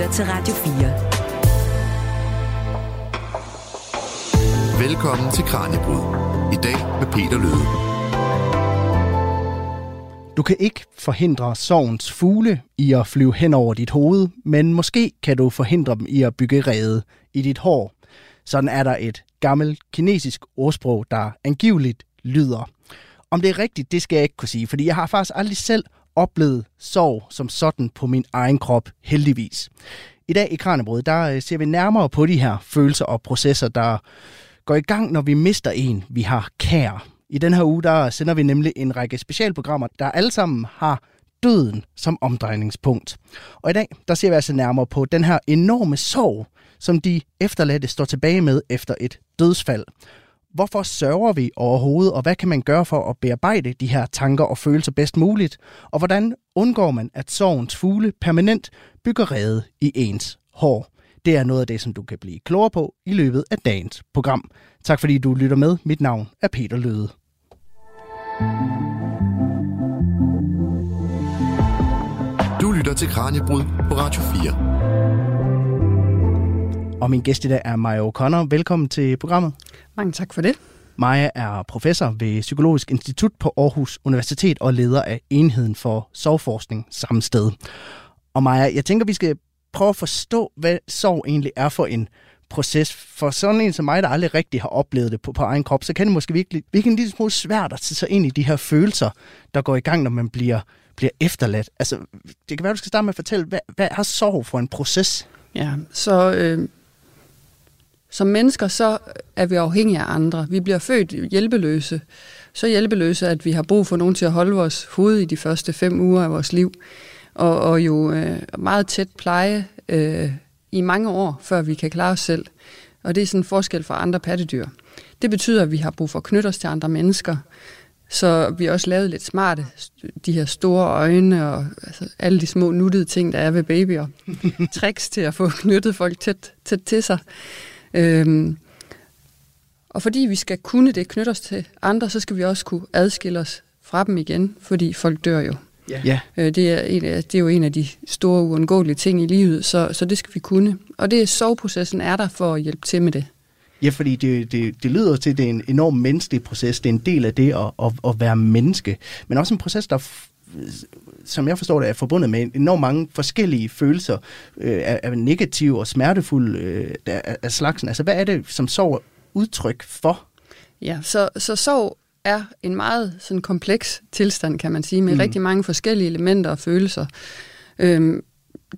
lytter til Radio 4. Velkommen til Kranjebrud. I dag med Peter Løde. Du kan ikke forhindre sovens fugle i at flyve hen over dit hoved, men måske kan du forhindre dem i at bygge rede i dit hår. Sådan er der et gammelt kinesisk ordsprog, der angiveligt lyder. Om det er rigtigt, det skal jeg ikke kunne sige, fordi jeg har faktisk aldrig selv oplevet sorg som sådan på min egen krop, heldigvis. I dag i Kranjebrød, der øh, ser vi nærmere på de her følelser og processer, der går i gang, når vi mister en, vi har kær. I den her uge, der sender vi nemlig en række specialprogrammer, der alle sammen har døden som omdrejningspunkt. Og i dag, der ser vi altså nærmere på den her enorme sorg, som de efterladte står tilbage med efter et dødsfald. Hvorfor sørger vi overhovedet, og hvad kan man gøre for at bearbejde de her tanker og følelser bedst muligt? Og hvordan undgår man, at sorgens fugle permanent bygger rede i ens hår? Det er noget af det, som du kan blive klogere på i løbet af dagens program. Tak fordi du lytter med. Mit navn er Peter Løde. Du lytter til Kranjebrud på Radio 4. Og min gæst i dag er Maja O'Connor. Velkommen til programmet. Mange tak for det. Maja er professor ved Psykologisk Institut på Aarhus Universitet og leder af enheden for sovforskning samme sted. Og Maja, jeg tænker, vi skal prøve at forstå, hvad sorg egentlig er for en proces. For sådan en som mig, der aldrig rigtig har oplevet det på, på egen krop, så kan det måske virkelig, virkelig en lille smule svært at tage sig ind i de her følelser, der går i gang, når man bliver, bliver efterladt. Altså, det kan være, du skal starte med at fortælle, hvad, hvad er sorg for en proces? Ja, så øh, som mennesker, så er vi afhængige af andre. Vi bliver født hjælpeløse. Så hjælpeløse, at vi har brug for nogen til at holde vores hoved i de første fem uger af vores liv. Og, og jo øh, meget tæt pleje øh, i mange år, før vi kan klare os selv. Og det er sådan en forskel fra andre pattedyr. Det betyder, at vi har brug for at knytte os til andre mennesker. Så vi har også lavet lidt smarte, de her store øjne og altså, alle de små nuttede ting, der er ved babyer. Tricks til at få knyttet folk tæt, tæt til sig. Øhm, og fordi vi skal kunne det, knytte os til andre, så skal vi også kunne adskille os fra dem igen, fordi folk dør jo. Ja. Yeah. Øh, det, er en, det er jo en af de store uundgåelige ting i livet, så, så det skal vi kunne. Og det sovprocessen er der for at hjælpe til med det. Ja, fordi det, det, det lyder til, at det er en enorm menneskelig proces. Det er en del af det at, at, at være menneske. Men også en proces, der som jeg forstår det, er forbundet med enormt mange forskellige følelser øh, af, af negative og smertefulde øh, af, af slagsen. Altså, hvad er det, som sorg udtryk for? Ja, så, så sorg er en meget sådan kompleks tilstand, kan man sige, med mm. rigtig mange forskellige elementer og følelser. Øhm,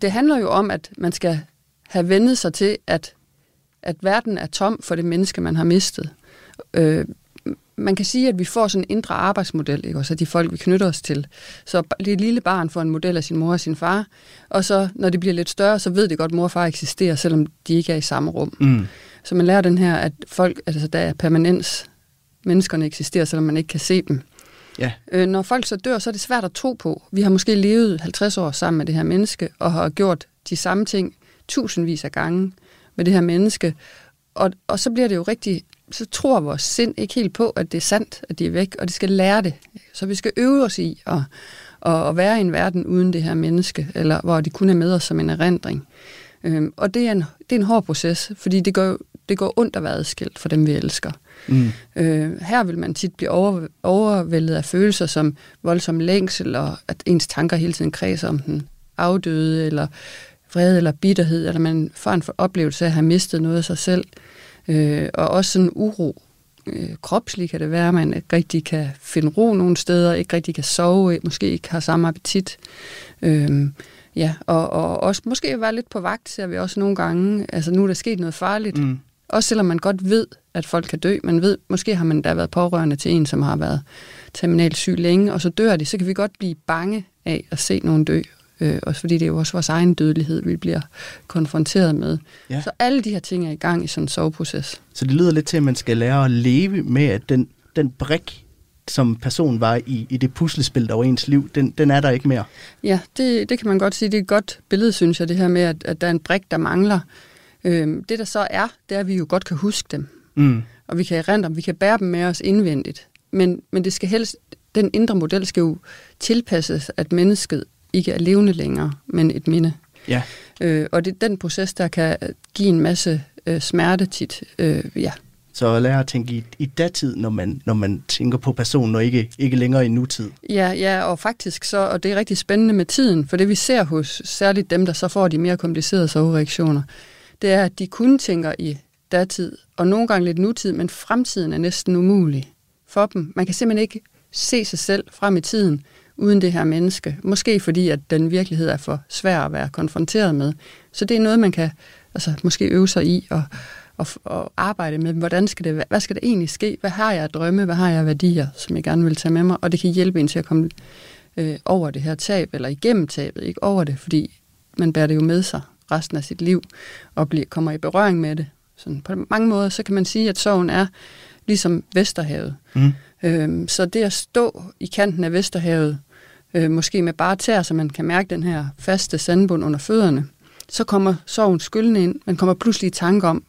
det handler jo om, at man skal have vendet sig til, at, at verden er tom for det menneske, man har mistet. Øh, man kan sige, at vi får sådan en indre arbejdsmodel, ikke? Også de folk, vi knytter os til. Så det lille barn får en model af sin mor og sin far, og så når det bliver lidt større, så ved det godt, at mor og far eksisterer, selvom de ikke er i samme rum. Mm. Så man lærer den her, at folk, altså der er permanens, menneskerne eksisterer, selvom man ikke kan se dem. Ja. Øh, når folk så dør, så er det svært at tro på. Vi har måske levet 50 år sammen med det her menneske, og har gjort de samme ting tusindvis af gange med det her menneske, og, og så bliver det jo rigtig så tror vores sind ikke helt på, at det er sandt, at de er væk, og de skal lære det. Så vi skal øve os i at, at, at være i en verden uden det her menneske, eller hvor de kun er med os som en erindring. Øhm, og det er, en, det er en hård proces, fordi det går, det går ondt at være adskilt for dem, vi elsker. Mm. Øh, her vil man tit blive over, overvældet af følelser som voldsom længsel, og at ens tanker hele tiden kredser om den afdøde, eller vrede eller bitterhed, eller man får en oplevelse af at have mistet noget af sig selv. Øh, og også sådan uro. Øh, kropslig kan det være, at man ikke rigtig kan finde ro nogle steder, ikke rigtig kan sove, måske ikke har samme appetit. Øh, ja, og, og også måske være lidt på vagt, ser vi også nogle gange. Altså nu er der sket noget farligt. Mm. Også selvom man godt ved, at folk kan dø. Man ved, måske har man da været pårørende til en, som har været terminalt syg længe, og så dør de. Så kan vi godt blive bange af at se nogen dø øh, også fordi det er jo også vores egen dødelighed, vi bliver konfronteret med. Ja. Så alle de her ting er i gang i sådan en soveproces. Så det lyder lidt til, at man skal lære at leve med, at den, den brik, som person var i, i det puslespil, der var ens liv, den, den er der ikke mere. Ja, det, det kan man godt sige. Det er et godt billede, synes jeg, det her med, at, at der er en brik, der mangler. Øhm, det, der så er, det er, at vi jo godt kan huske dem. Mm. Og vi kan erindre dem, vi kan bære dem med os indvendigt. Men, men det skal helst, den indre model skal jo tilpasses, at mennesket ikke er levende længere, men et minde. Ja. Øh, og det, den proces, der kan give en masse øh, smerte tit. Øh, ja. Så lad at tænke i, i datid, når man, når man tænker på personen, og ikke, ikke længere i nutid. Ja, ja, og faktisk så, og det er rigtig spændende med tiden, for det vi ser hos særligt dem, der så får de mere komplicerede sovereaktioner, det er, at de kun tænker i datid, og nogle gange lidt nutid, men fremtiden er næsten umulig for dem. Man kan simpelthen ikke se sig selv frem i tiden uden det her menneske. Måske fordi, at den virkelighed er for svær at være konfronteret med. Så det er noget, man kan altså, måske øve sig i og, og, og arbejde med. Hvordan skal det, hvad skal det egentlig ske? Hvad har jeg drømme? Hvad har jeg værdier, som jeg gerne vil tage med mig? Og det kan hjælpe en til at komme øh, over det her tab, eller igennem tabet, ikke over det, fordi man bærer det jo med sig resten af sit liv, og bliver, kommer i berøring med det. Sådan på mange måder, så kan man sige, at sorgen er ligesom Vesterhavet. Mm. Øhm, så det at stå i kanten af Vesterhavet, øh, måske med bare tær, så man kan mærke den her faste sandbund under fødderne, så kommer sorgen skyldende ind. Man kommer pludselig i tanke om,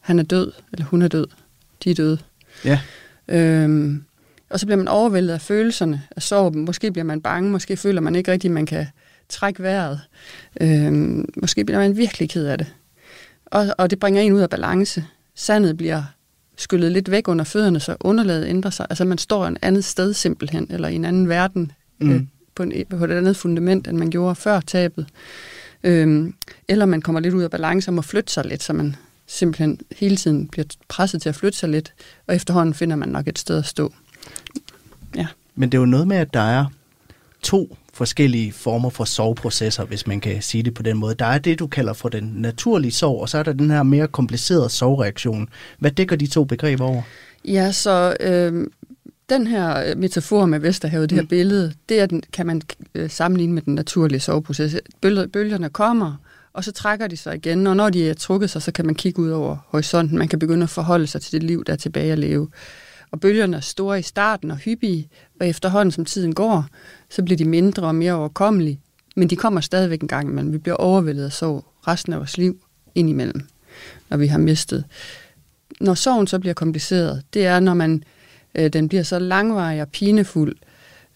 han er død, eller hun er død, de er døde. Ja. Øhm, og så bliver man overvældet af følelserne af sorg. Måske bliver man bange, måske føler man ikke rigtigt, at man kan trække vejret. Øhm, måske bliver man virkelig ked af det. Og, og det bringer en ud af balance. Sandet bliver skyllet lidt væk under fødderne, så underlaget ændrer sig. Altså man står et andet sted simpelthen, eller i en anden verden, mm. øh, på, en, på et andet fundament, end man gjorde før tabet. Øhm, eller man kommer lidt ud af balance og må flytte sig lidt, så man simpelthen hele tiden bliver presset til at flytte sig lidt, og efterhånden finder man nok et sted at stå. Ja. Men det er jo noget med, at der er to forskellige former for soveprocesser, hvis man kan sige det på den måde. Der er det, du kalder for den naturlige sorg, og så er der den her mere komplicerede sovreaktion. Hvad dækker de to begreber over? Ja, så øh, den her metafor med Vesterhavet, det her mm. billede, det er den, kan man øh, sammenligne med den naturlige soveproces. Bølgerne kommer, og så trækker de sig igen, og når de er trukket sig, så kan man kigge ud over horisonten. Man kan begynde at forholde sig til det liv, der er tilbage at leve. Og bølgerne er store i starten og hyppige, og efterhånden som tiden går, så bliver de mindre og mere overkommelige. Men de kommer stadigvæk en gang imellem. Vi bliver overvældet af sorg resten af vores liv indimellem, når vi har mistet. Når sorgen så bliver kompliceret, det er, når man, øh, den bliver så langvarig og pinefuld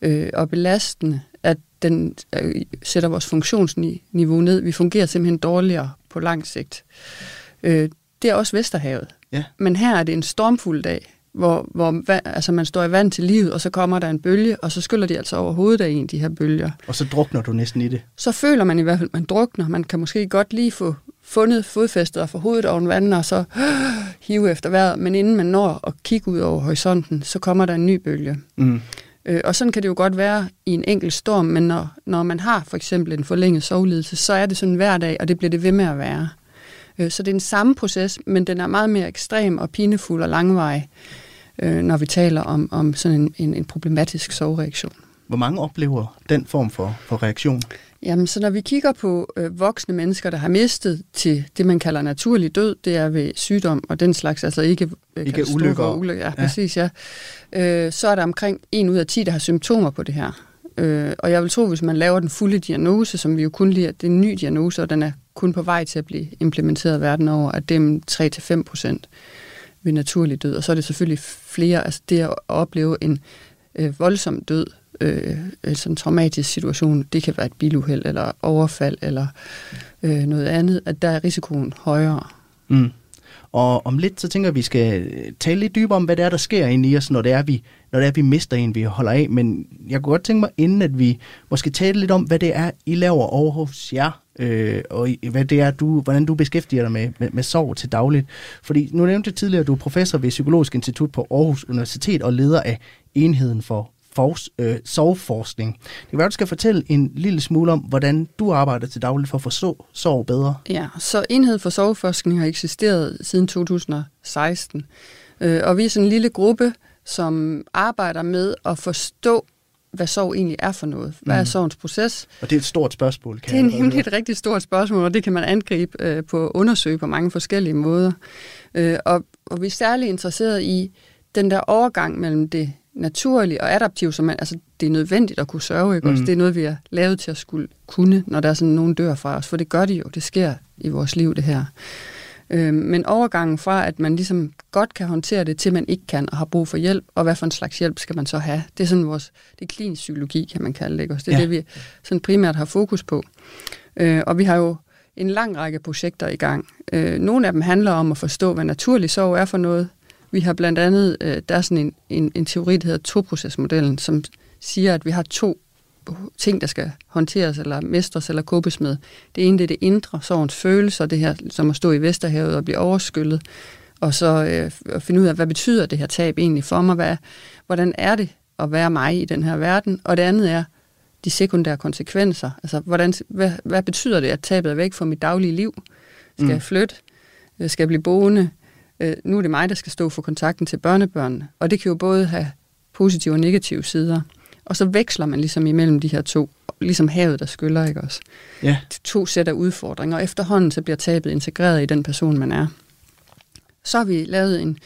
øh, og belastende, at den øh, sætter vores funktionsniveau ned. Vi fungerer simpelthen dårligere på lang sigt. Øh, det er også Vesterhavet. Ja. Men her er det en stormfuld dag, hvor, hvor altså man står i vand til livet, og så kommer der en bølge, og så skyller de altså over hovedet af en, de her bølger. Og så drukner du næsten i det? Så føler man i hvert fald, at man drukner. Man kan måske godt lige få fundet fodfæstet og få hovedet over vandet, og så øh, hive efter vejret. Men inden man når at kigge ud over horisonten, så kommer der en ny bølge. Mm. Øh, og sådan kan det jo godt være i en enkelt storm, men når, når man har for eksempel en forlænget sovledelse, så er det sådan hver dag, og det bliver det ved med at være. Øh, så det er en samme proces, men den er meget mere ekstrem og pinefuld og langvarig øh, når vi taler om, om sådan en, en, en problematisk sovreaktion. Hvor mange oplever den form for, for reaktion? Jamen, så når vi kigger på øh, voksne mennesker, der har mistet til det, man kalder naturlig død, det er ved sygdom og den slags, altså ikke, øh, ikke ulykker. ulykker. Ja, ja, præcis, ja. Øh, så er der omkring en ud af 10, der har symptomer på det her. Øh, og jeg vil tro, hvis man laver den fulde diagnose, som vi jo kun lige, det er en ny diagnose, og den er kun på vej til at blive implementeret verden over, at det er 3-5 procent ved naturlig død. Og så er det selvfølgelig flere, altså det at opleve en øh, voldsom død, øh, altså en traumatisk situation, det kan være et biluheld eller overfald eller øh, noget andet, at der er risikoen højere. Mm. Og om lidt, så tænker jeg, at vi skal øh, tale lidt dybere om, hvad det er, der sker inde i os, når det er, vi, når det er, vi mister en, vi holder af. Men jeg kunne godt tænke mig, inden at vi måske tale lidt om, hvad det er, I laver over hos jer, øh, og hvad det er, du, hvordan du beskæftiger dig med, med, med sorg til dagligt. Fordi nu nævnte jeg tidligere, at du er professor ved Psykologisk Institut på Aarhus Universitet og leder af enheden for fors, øh, soveforskning. Det kan være, du skal fortælle en lille smule om, hvordan du arbejder til dagligt for at forstå sorg bedre. Ja, så Enhed for Soveforskning har eksisteret siden 2016. Øh, og vi er sådan en lille gruppe, som arbejder med at forstå hvad sorg egentlig er for noget. Hvad er mm. sorgens proces? Og det er et stort spørgsmål. Kan det er nemlig et rigtig stort spørgsmål, og det kan man angribe øh, på undersøge på mange forskellige måder. Øh, og, og vi er særlig interesseret i den der overgang mellem det naturlige og adaptive, som man, altså det er nødvendigt at kunne sørge, ikke mm. også? Det er noget, vi er lavet til at skulle kunne, når der er sådan nogen dør fra os, for det gør det jo, det sker i vores liv, det her. Øh, men overgangen fra, at man ligesom godt kan håndtere det, til man ikke kan og har brug for hjælp, og hvad for en slags hjælp skal man så have? Det er sådan vores, det er klinisk psykologi, kan man kalde det, ikke? Også det er ja. det, vi sådan primært har fokus på. Øh, og vi har jo en lang række projekter i gang. Øh, nogle af dem handler om at forstå, hvad naturlig sorg er for noget. Vi har blandt andet, øh, der er sådan en, en, en teori, der hedder toprocesmodellen, som siger, at vi har to ting, der skal håndteres eller mestres eller kåbes med. Det ene det er det indre, sorgens følelser, det her som at stå i Vesterhavet og blive overskyllet, og så øh, at finde ud af, hvad betyder det her tab egentlig for mig? Hvad, hvordan er det at være mig i den her verden? Og det andet er de sekundære konsekvenser. Altså, hvordan, hvad, hvad betyder det, at tabet er væk fra mit daglige liv? Skal mm. jeg flytte? Øh, skal jeg blive boende? Øh, nu er det mig, der skal stå for kontakten til børnebørnene. Og det kan jo både have positive og negative sider. Og så veksler man ligesom imellem de her to, ligesom havet, der skyller, ikke også? Ja. De to sæt af udfordringer, og efterhånden så bliver tabet integreret i den person, man er. Så har vi lavet en,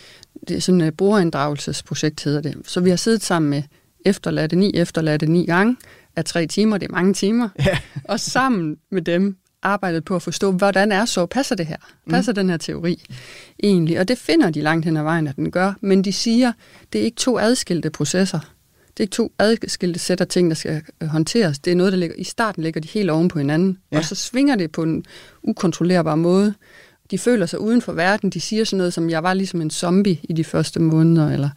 det er sådan et brugerinddragelsesprojekt, hedder det. Så vi har siddet sammen med efterladte, ni efterladte, ni gange af tre timer, det er mange timer, Ja. og sammen med dem arbejdet på at forstå, hvordan er så, passer det her? Passer mm. den her teori egentlig? Og det finder de langt hen ad vejen, at den gør, men de siger, det er ikke to adskilte processer. Det er ikke to adskilte sæt af ting, der skal øh, håndteres. Det er noget, der ligger i starten ligger de helt oven på hinanden, ja. og så svinger det på en ukontrollerbar måde. De føler sig uden for verden. De siger sådan noget som, jeg var ligesom en zombie i de første måneder, eller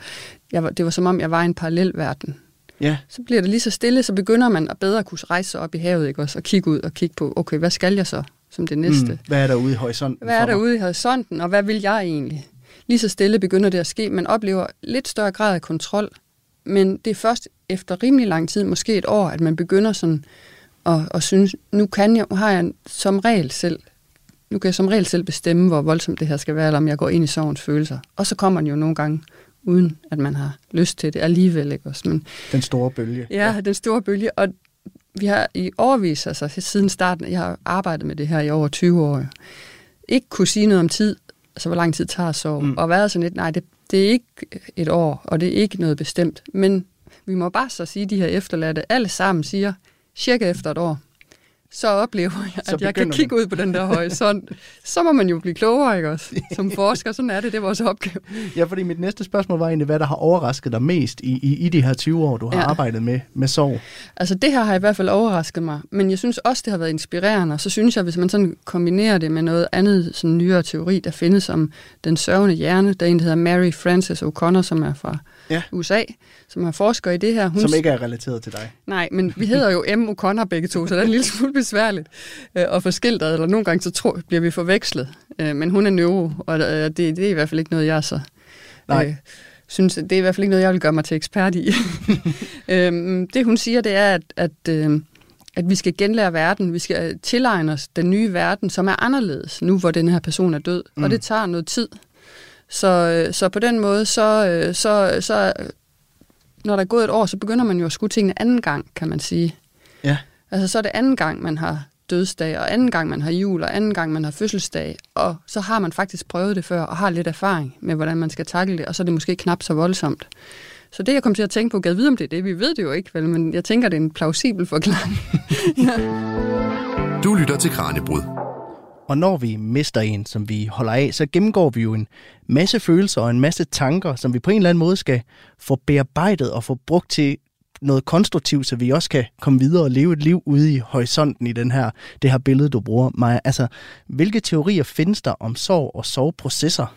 jeg var, det var som om, jeg var i en parallel verden Ja. så bliver det lige så stille, så begynder man at bedre kunne rejse sig op i havet, ikke også, og kigge ud og kigge på, okay, hvad skal jeg så som det næste? Mm. Hvad er der ude i horisonten? Hvad er der ude i horisonten, og hvad vil jeg egentlig? Lige så stille begynder det at ske. Man oplever lidt større grad af kontrol, men det er først efter rimelig lang tid, måske et år, at man begynder sådan at, at synes, nu kan jeg, har jeg som regel selv, nu kan jeg som regel selv bestemme, hvor voldsomt det her skal være, eller om jeg går ind i sorgens følelser. Og så kommer den jo nogle gange, uden at man har lyst til det alligevel, ikke også? Men Den store bølge. Ja, den store bølge. Og vi har i overvis, altså siden starten, jeg har arbejdet med det her i over 20 år, ikke kunne sige noget om tid, altså hvor lang tid tager sorg, Mm. mm. og været sådan lidt, nej, det, det er ikke et år, og det er ikke noget bestemt, men vi må bare så sige, de her efterladte, alle sammen siger, cirka efter et år, så oplever jeg, at jeg kan kigge ud på den der horisont. Så må man jo blive klogere, ikke også? Som forsker, sådan er det, det er vores opgave. Ja, fordi mit næste spørgsmål var egentlig, hvad der har overrasket dig mest i, i, i de her 20 år, du har. Ja. arbejdet med, med sorg. Altså det her har i hvert fald overrasket mig, men jeg synes også, det har været inspirerende, og så synes jeg, hvis man sådan kombinerer det med noget andet sådan nyere teori, der findes om den sørgende hjerne, der er en, der hedder Mary Frances O'Connor, som er fra Ja. USA, som har forsker i det her. Hun Som ikke er relateret til dig. Nej, men vi hedder jo M. O'Connor begge to, så det er en lille smule besværligt øh, at få skildret, eller nogle gange så tror, bliver vi forvekslet. Øh, men hun er neuro, og øh, det, det er i hvert fald ikke noget, jeg så... Nej. Øh, synes, det er i hvert fald ikke noget, jeg vil gøre mig til ekspert i. øhm, det hun siger, det er, at, at, øh, at vi skal genlære verden, vi skal tilegne os den nye verden, som er anderledes, nu hvor den her person er død. Mm. Og det tager noget tid. Så, øh, så på den måde, så, øh, så, så når der er gået et år, så begynder man jo at skue tingene anden gang, kan man sige. Ja. Altså så er det anden gang, man har dødsdag, og anden gang, man har jul, og anden gang, man har fødselsdag, og så har man faktisk prøvet det før, og har lidt erfaring med, hvordan man skal takle det, og så er det måske knap så voldsomt. Så det, jeg kom til at tænke på, gad vide om det er det, vi ved det jo ikke, vel, men jeg tænker, det er en plausibel forklaring. Du lytter til Kranjebrud. Og når vi mister en, som vi holder af, så gennemgår vi jo en masse følelser og en masse tanker, som vi på en eller anden måde skal få bearbejdet og få brugt til noget konstruktivt, så vi også kan komme videre og leve et liv ude i horisonten i den her, det her billede, du bruger, Maja. Altså, hvilke teorier findes der om sorg og sorgprocesser?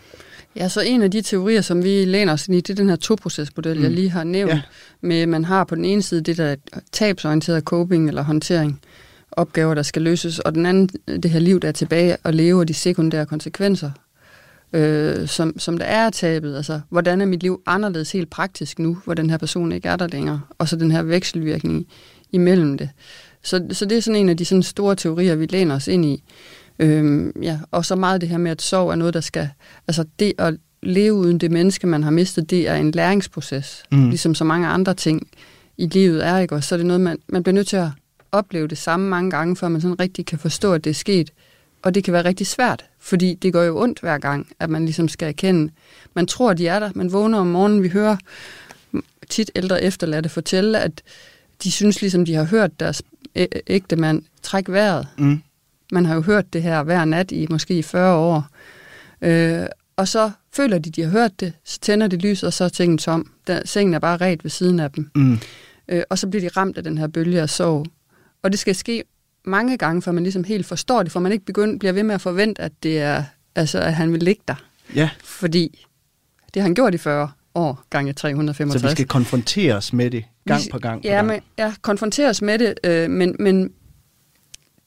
Ja, så en af de teorier, som vi læner os ind i, det er den her toprocesmodel, mm. jeg lige har nævnt. Ja. Med, man har på den ene side det der tabsorienteret coping eller håndtering, opgaver, der skal løses, og den anden, det her liv, der er tilbage og leve, og de sekundære konsekvenser, øh, som, som der er tabet. Altså, hvordan er mit liv anderledes helt praktisk nu, hvor den her person ikke er der længere, og så den her vekselvirkning imellem det. Så, så det er sådan en af de sådan store teorier, vi læner os ind i. Øhm, ja, og så meget det her med, at sorg er noget, der skal... Altså det at leve uden det menneske, man har mistet, det er en læringsproces. Mm. Ligesom så mange andre ting i livet er, ikke? Og så er det noget, man, man bliver nødt til at opleve det samme mange gange, før man sådan rigtig kan forstå, at det er sket. Og det kan være rigtig svært, fordi det går jo ondt hver gang, at man ligesom skal erkende. Man tror, de er der. Man vågner om morgenen, vi hører tit ældre efterladte fortælle, at de synes ligesom, de har hørt deres ægte mand trække vejret. Mm. Man har jo hørt det her hver nat i måske 40 år. Øh, og så føler de, de har hørt det, så tænder de lys, og så er tingene tom. Der, sengen er bare ret ved siden af dem. Mm. Øh, og så bliver de ramt af den her bølge af sorg. Og det skal ske mange gange, før man ligesom helt forstår det, for man ikke begynder, bliver ved med at forvente, at det er, altså, at han vil ligge der. Ja. Fordi det har han gjort i 40 år, gange 365. Så vi skal konfronteres med det gang Vi- på gang på ja, gang. Men, ja, konfronteres med det, øh, men, men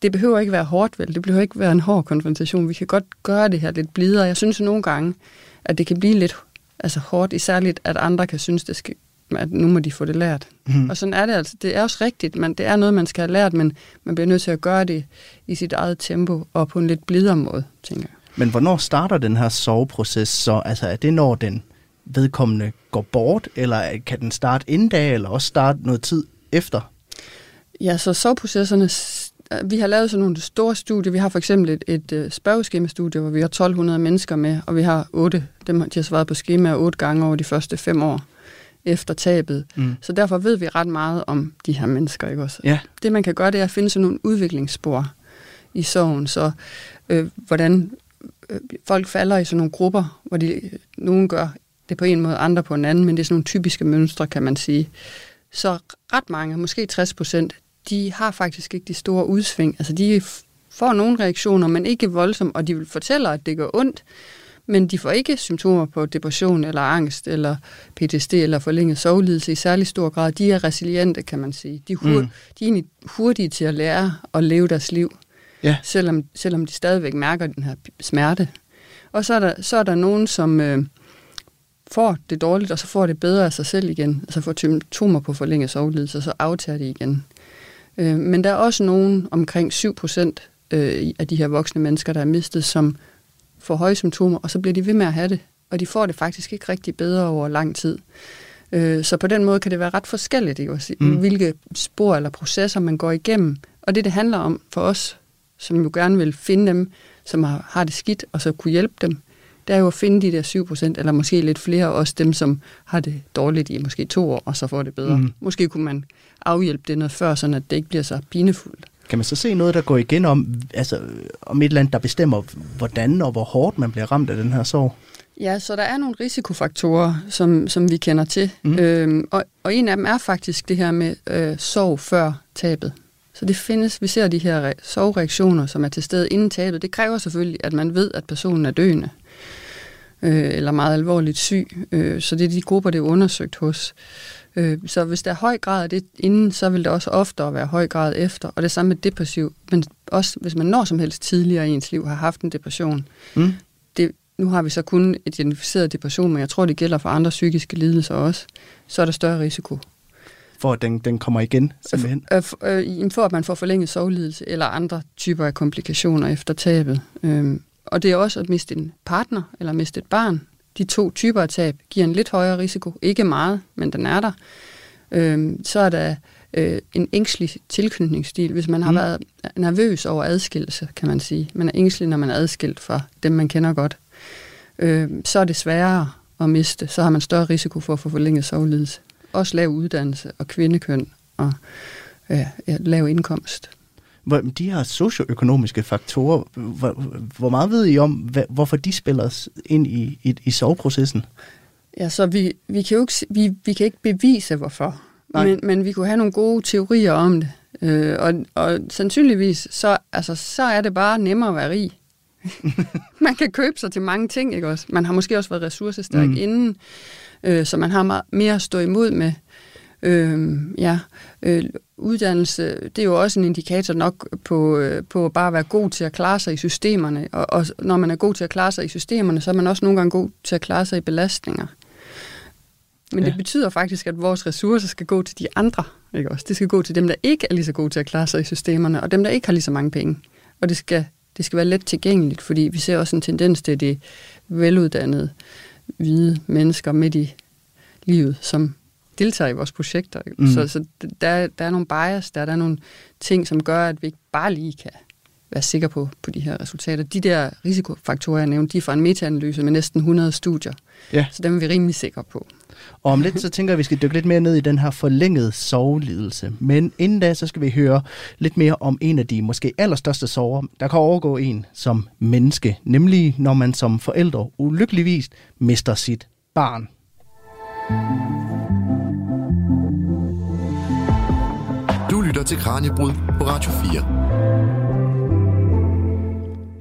det behøver ikke være hårdt, vel? Det behøver ikke være en hård konfrontation. Vi kan godt gøre det her lidt blidere. Jeg synes nogle gange, at det kan blive lidt altså hårdt, isærligt at andre kan synes, det skal, at nu må de få det lært. Mhm. Og sådan er det altså. Det er også rigtigt, men det er noget, man skal have lært, men man bliver nødt til at gøre det i sit eget tempo og på en lidt blidere måde, tænker jeg. Men hvornår starter den her soveproces så? Altså er det, når den vedkommende går bort, eller kan den starte inden da, eller også starte noget tid efter? Ja, så soveprocesserne, vi har lavet sådan nogle store studier. Vi har for eksempel et, et øh, spørgeskemastudie, hvor vi har 1200 mennesker med, og vi har otte, dem de har svaret på skemaer otte gange over de første fem år efter tabet. Mm. Så derfor ved vi ret meget om de her mennesker, ikke også? Ja, Det man kan gøre, det er at finde sådan nogle udviklingsspor i sorgen, så øh, hvordan øh, folk falder i sådan nogle grupper, hvor de, nogen gør det på en måde, andre på en anden, men det er sådan nogle typiske mønstre, kan man sige. Så ret mange, måske 60 procent, de har faktisk ikke de store udsving. Altså de får nogle reaktioner, men ikke voldsomt, og de vil fortælle, at det gør ondt, men de får ikke symptomer på depression eller angst eller PTSD eller forlænget sovelidelse i særlig stor grad. De er resiliente, kan man sige. De er, hur- Mm. de er egentlig hurtige til at lære at leve deres liv, ja. selvom, selvom de stadigvæk mærker den her smerte. Og så er der, så er der nogen, som øh, får det dårligt, og så får det bedre af sig selv igen. Altså får symptomer på forlænget sovelidelse, og så aftager det igen. Øh, men der er også nogen, omkring 7 procent øh, af de her voksne mennesker, der er mistet, som får høje symptomer, og så bliver de ved med at have det. Og de får det faktisk ikke rigtig bedre over lang tid. Øh, så på den måde kan det være ret forskelligt, ikke? Også, Mm. hvilke spor eller processer man går igennem. Og det, det handler om for os, som jo gerne vil finde dem, som har, har det skidt, og så kunne hjælpe dem, det er jo at finde de der 7 procent, eller måske lidt flere, også dem, som har det dårligt i måske to år, og så får det bedre. Mm. Måske kunne man afhjælpe det noget før, at det ikke bliver så pinefuldt. Kan man så se noget, der går igen om, altså, om et eller andet, der bestemmer, hvordan og hvor hårdt man bliver ramt af den her sorg? Ja, så der er nogle risikofaktorer, som, som vi kender til. Mm. Øhm, og, og en af dem er faktisk det her med øh, sorg før tabet. Så det findes, vi ser de her re- sorgreaktioner, som er til stede inden tabet. Det kræver selvfølgelig, at man ved, at personen er døende øh, eller meget alvorligt syg. Øh, så det er de grupper, det er undersøgt hos. Øh, så hvis der er høj grad af det inden, så vil der også oftere være høj grad efter. Og det samme med depressiv. Men også hvis man når som helst tidligere i ens liv har haft en depression, Mm? det, nu har vi så kun identificeret depression, men jeg tror, det gælder for andre psykiske lidelser også, så er der større risiko. For at den, den kommer igen, simpelthen. Øh, for, øh, for at man får forlænget sovelidelse eller andre typer af komplikationer efter tabet. Øhm, og det er også at miste en partner eller miste et barn. De to typer af tab giver en lidt højere risiko. Ikke meget, men den er der. Øhm, så er der øh, en ængstelig tilknytningsstil, hvis man har Mm. været nervøs over adskillelse, kan man sige. Man er ængstelig, når man er adskilt fra dem, man kender godt. Øh, så er det sværere at miste. Så har man større risiko for at få forlænget sovelidelse. Også lav uddannelse og kvindekøn og øh, lav indkomst. De her socioøkonomiske faktorer, hvor, hvor meget ved I om, hvad, hvorfor de spiller ind i, i, i soveprocessen? Ja, så vi, vi, kan jo ikke, vi, vi kan ikke bevise, hvorfor. Nej. Men, men vi kunne have nogle gode teorier om det. Øh, og, og sandsynligvis, så, altså, så er det bare nemmere at være rig. man kan købe sig til mange ting, ikke også? Man har måske også været ressourcestærk mm. inden, øh, så man har meget mere at stå imod med. Øh, ja, øh, uddannelse, det er jo også en indikator nok på, øh, på bare at være god til at klare sig i systemerne. Og, og når man er god til at klare sig i systemerne, så er man også nogle gange god til at klare sig i belastninger. Men Ja. ja. det betyder faktisk, at vores ressourcer skal gå til de andre. Ikke også? Det skal gå til dem, der ikke er lige så gode til at klare sig i systemerne, og dem, der ikke har lige så mange penge. Og det skal, det skal være let tilgængeligt, fordi vi ser også en tendens til de veluddannede, hvide mennesker midt i livet, som deltager i vores projekter. Mm. Mm. Så, så der, der er nogle bias, der, der er nogle ting, som gør, at vi ikke bare lige kan være sikre på, på de her resultater. De der risikofaktorer, jeg nævnte, de er fra en metaanalyse med næsten 100 studier. Ja. Så dem er vi rimelig sikre på. Og om lidt, så tænker jeg, at vi skal dykke lidt mere ned i den her forlængede sovelidelse. Men inden da, så skal vi høre lidt mere om en af de måske allerstørste sorger, der kan overgå en som menneske. Nemlig når man som forældre ulykkeligvis mister sit barn. Du til Kranjebrud på Radio 4.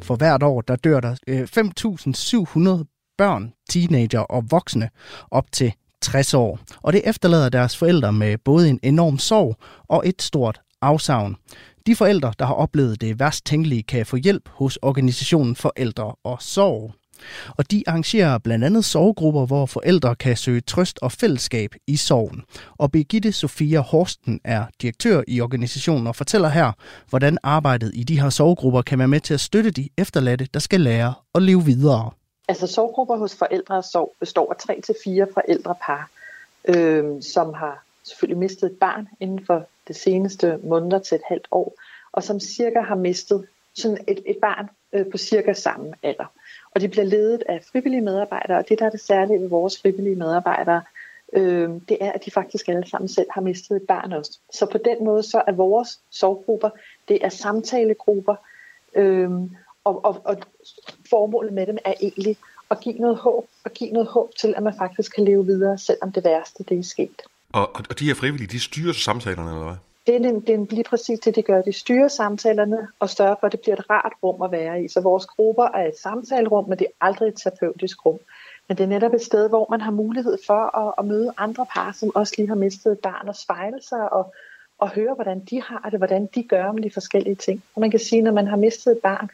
For hvert år, der dør der øh, 5.700 børn, teenager og voksne op til 60 år. Og det efterlader deres forældre med både en enorm sorg og et stort afsavn. De forældre, der har oplevet det værst tænkelige, kan få hjælp hos organisationen Forældre og Sorg. Og de arrangerer blandt andet sovegrupper, hvor forældre kan søge trøst og fællesskab i sorgen. Og Birgitte Sofia Horsten er direktør i organisationen og fortæller her, hvordan arbejdet i de her sovegrupper kan være med til at støtte de efterladte, der skal lære at leve videre. Altså sorggrupper hos forældre og sorg består af tre til fire forældrepar, øh, som har selvfølgelig mistet et barn inden for det seneste måneder til et halvt år, og som cirka har mistet sådan et, et barn øh, på cirka samme alder. Og de bliver ledet af frivillige medarbejdere, og det der er det særlige ved vores frivillige medarbejdere, øh, det er, at de faktisk alle sammen selv har mistet et barn også. Så på den måde så er vores sorggrupper, det er samtalegrupper, øh, og, og, og formålet med dem er egentlig at give noget håb, og give noget håb til, at man faktisk kan leve videre, selvom det værste det er sket. Og, og de her frivillige, de styrer samtalerne, eller hvad? Det er, det er lige præcis det, de gør. De styrer samtalerne og sørger for, at det bliver et rart rum at være i. Så vores grupper er et samtalerum, men det er aldrig et terapeutisk rum. Men det er netop et sted, hvor man har mulighed for at, at møde andre par, som også lige har mistet et barn og spejle sig og, og høre, hvordan de har det, hvordan de gør med de forskellige ting. Og man kan sige, når man har mistet et barn,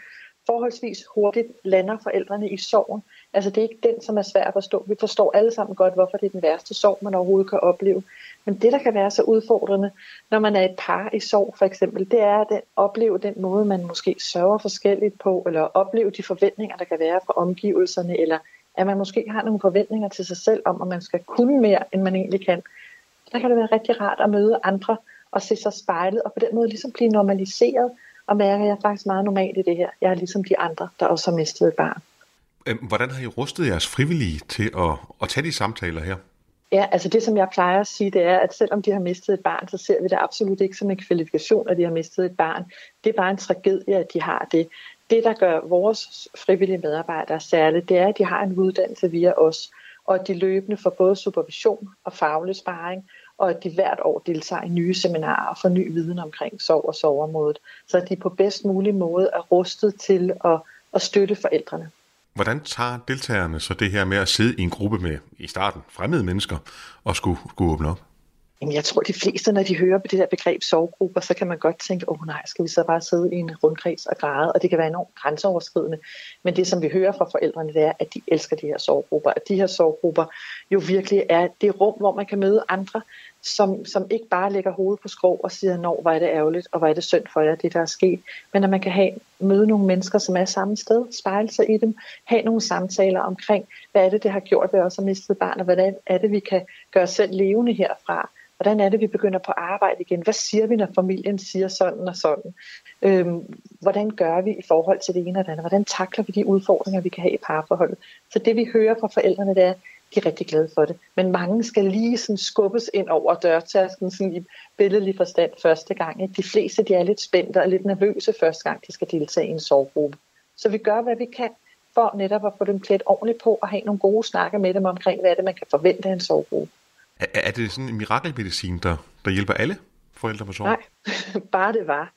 forholdsvis hurtigt lander forældrene i sorgen. Altså det er ikke den, som er svær at forstå. Vi forstår alle sammen godt, hvorfor det er den værste sorg, man overhovedet kan opleve. Men det, der kan være så udfordrende, når man er et par i sorg for eksempel, det er at opleve den måde, man måske sørger forskelligt på, eller opleve de forventninger, der kan være fra omgivelserne, eller at man måske har nogle forventninger til sig selv om, at man skal kunne mere, end man egentlig kan. Der kan det være rigtig rart at møde andre og se sig spejlet, og på den måde ligesom blive normaliseret, og mærke, at jeg er faktisk meget normal i det her. Jeg er ligesom de andre, der også har mistet et barn. Øhm, hvordan har I rustet jeres frivillige til at, at tage de samtaler her? Ja, altså det som jeg plejer at sige, det er, at selvom de har mistet et barn, så ser vi det absolut ikke som en kvalifikation, at de har mistet et barn. Det er bare en tragedie, at de har det. Det, der gør vores frivillige medarbejdere særligt, det er, at de har en uddannelse via os, og at de løbende får både supervision og faglig sparring, og at de hvert år deltager i nye seminarer og får ny viden omkring sov og soveområdet, så at de på bedst mulig måde er rustet til at, at støtte forældrene. Hvordan tager deltagerne så det her med at sidde i en gruppe med, i starten, fremmede mennesker, og skulle, skulle åbne op? Jamen, jeg tror, de fleste, når de hører på det der begreb sovegrupper, så kan man godt tænke, åh oh, nej, skal vi så bare sidde i en rundkreds og græde, og det kan være enormt grænseoverskridende. Men det, som vi hører fra forældrene, det er, at de elsker de her sovegrupper, at de her sovegrupper jo virkelig er det rum, hvor man kan møde andre, som, som ikke bare lægger hovedet på skrå og siger, når hvor er det ærgerligt, og hvor er det synd for jer, det der er sket, men at man kan have, møde nogle mennesker, som er samme sted, spejle sig i dem, have nogle samtaler omkring, hvad er det, det har gjort ved os at mistet barn, og hvordan er det, vi kan gøre os selv levende herfra. Hvordan er det, vi begynder på arbejde igen? Hvad siger vi, når familien siger sådan og sådan? Øhm, hvordan gør vi i forhold til det ene og det andet? Hvordan takler vi de udfordringer, vi kan have i parforholdet? Så det, vi hører fra forældrene, det er, de er rigtig glade for det. Men mange skal lige sådan skubbes ind over dørtasken sådan i billedlig forstand første gang. Ikke? De fleste de er lidt spændte og lidt nervøse første gang, de skal deltage i en sovegruppe. Så vi gør, hvad vi kan for netop at få dem klædt ordentligt på og have nogle gode snakker med dem omkring, hvad er det, man kan forvente af en sovegruppe. Er, er det sådan en mirakelmedicin, der, der hjælper alle forældre med sorg? Nej, bare det var.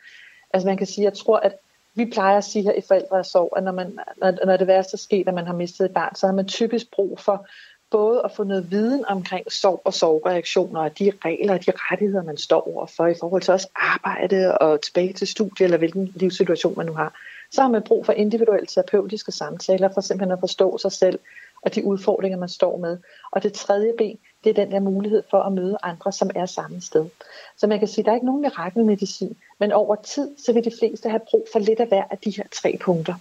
Altså man kan sige, jeg tror, at vi plejer at sige her i forældre sorg, at når, man, når, når det værste er sket, at man har mistet et barn, så har man typisk brug for både at få noget viden omkring sorg og sorgreaktioner, og de regler og de rettigheder, man står overfor i forhold til også arbejde og tilbage til studie, eller hvilken livssituation man nu har. Så har man brug for individuelle terapeutiske samtaler, for simpelthen at forstå sig selv og de udfordringer, man står med. Og det tredje ben, det er den der mulighed for at møde andre, som er samme sted. Så man kan sige, at der er ikke nogen mirakelmedicin, men over tid, så vil de fleste have brug for lidt af hver af de her tre punkter.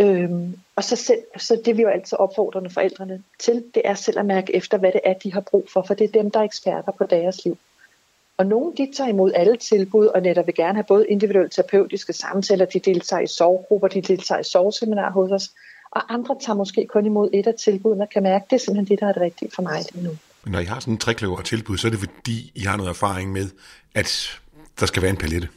Øhm, og så, selv, så det vi jo altid opfordrende forældrene til, det er selv at mærke efter, hvad det er, de har brug for, for det er dem, der er eksperter på deres liv. Og nogle de tager imod alle tilbud, og netop vil gerne have både individuelle terapeutiske samtaler, de deltager i sovegrupper, de deltager i soveseminar hos os, og andre tager måske kun imod et af tilbudene og kan mærke, at det er simpelthen det, der er det rigtige for mig lige nu. Men når I har sådan en trekløver tilbud, så er det fordi, I har noget erfaring med, at der skal være en palette.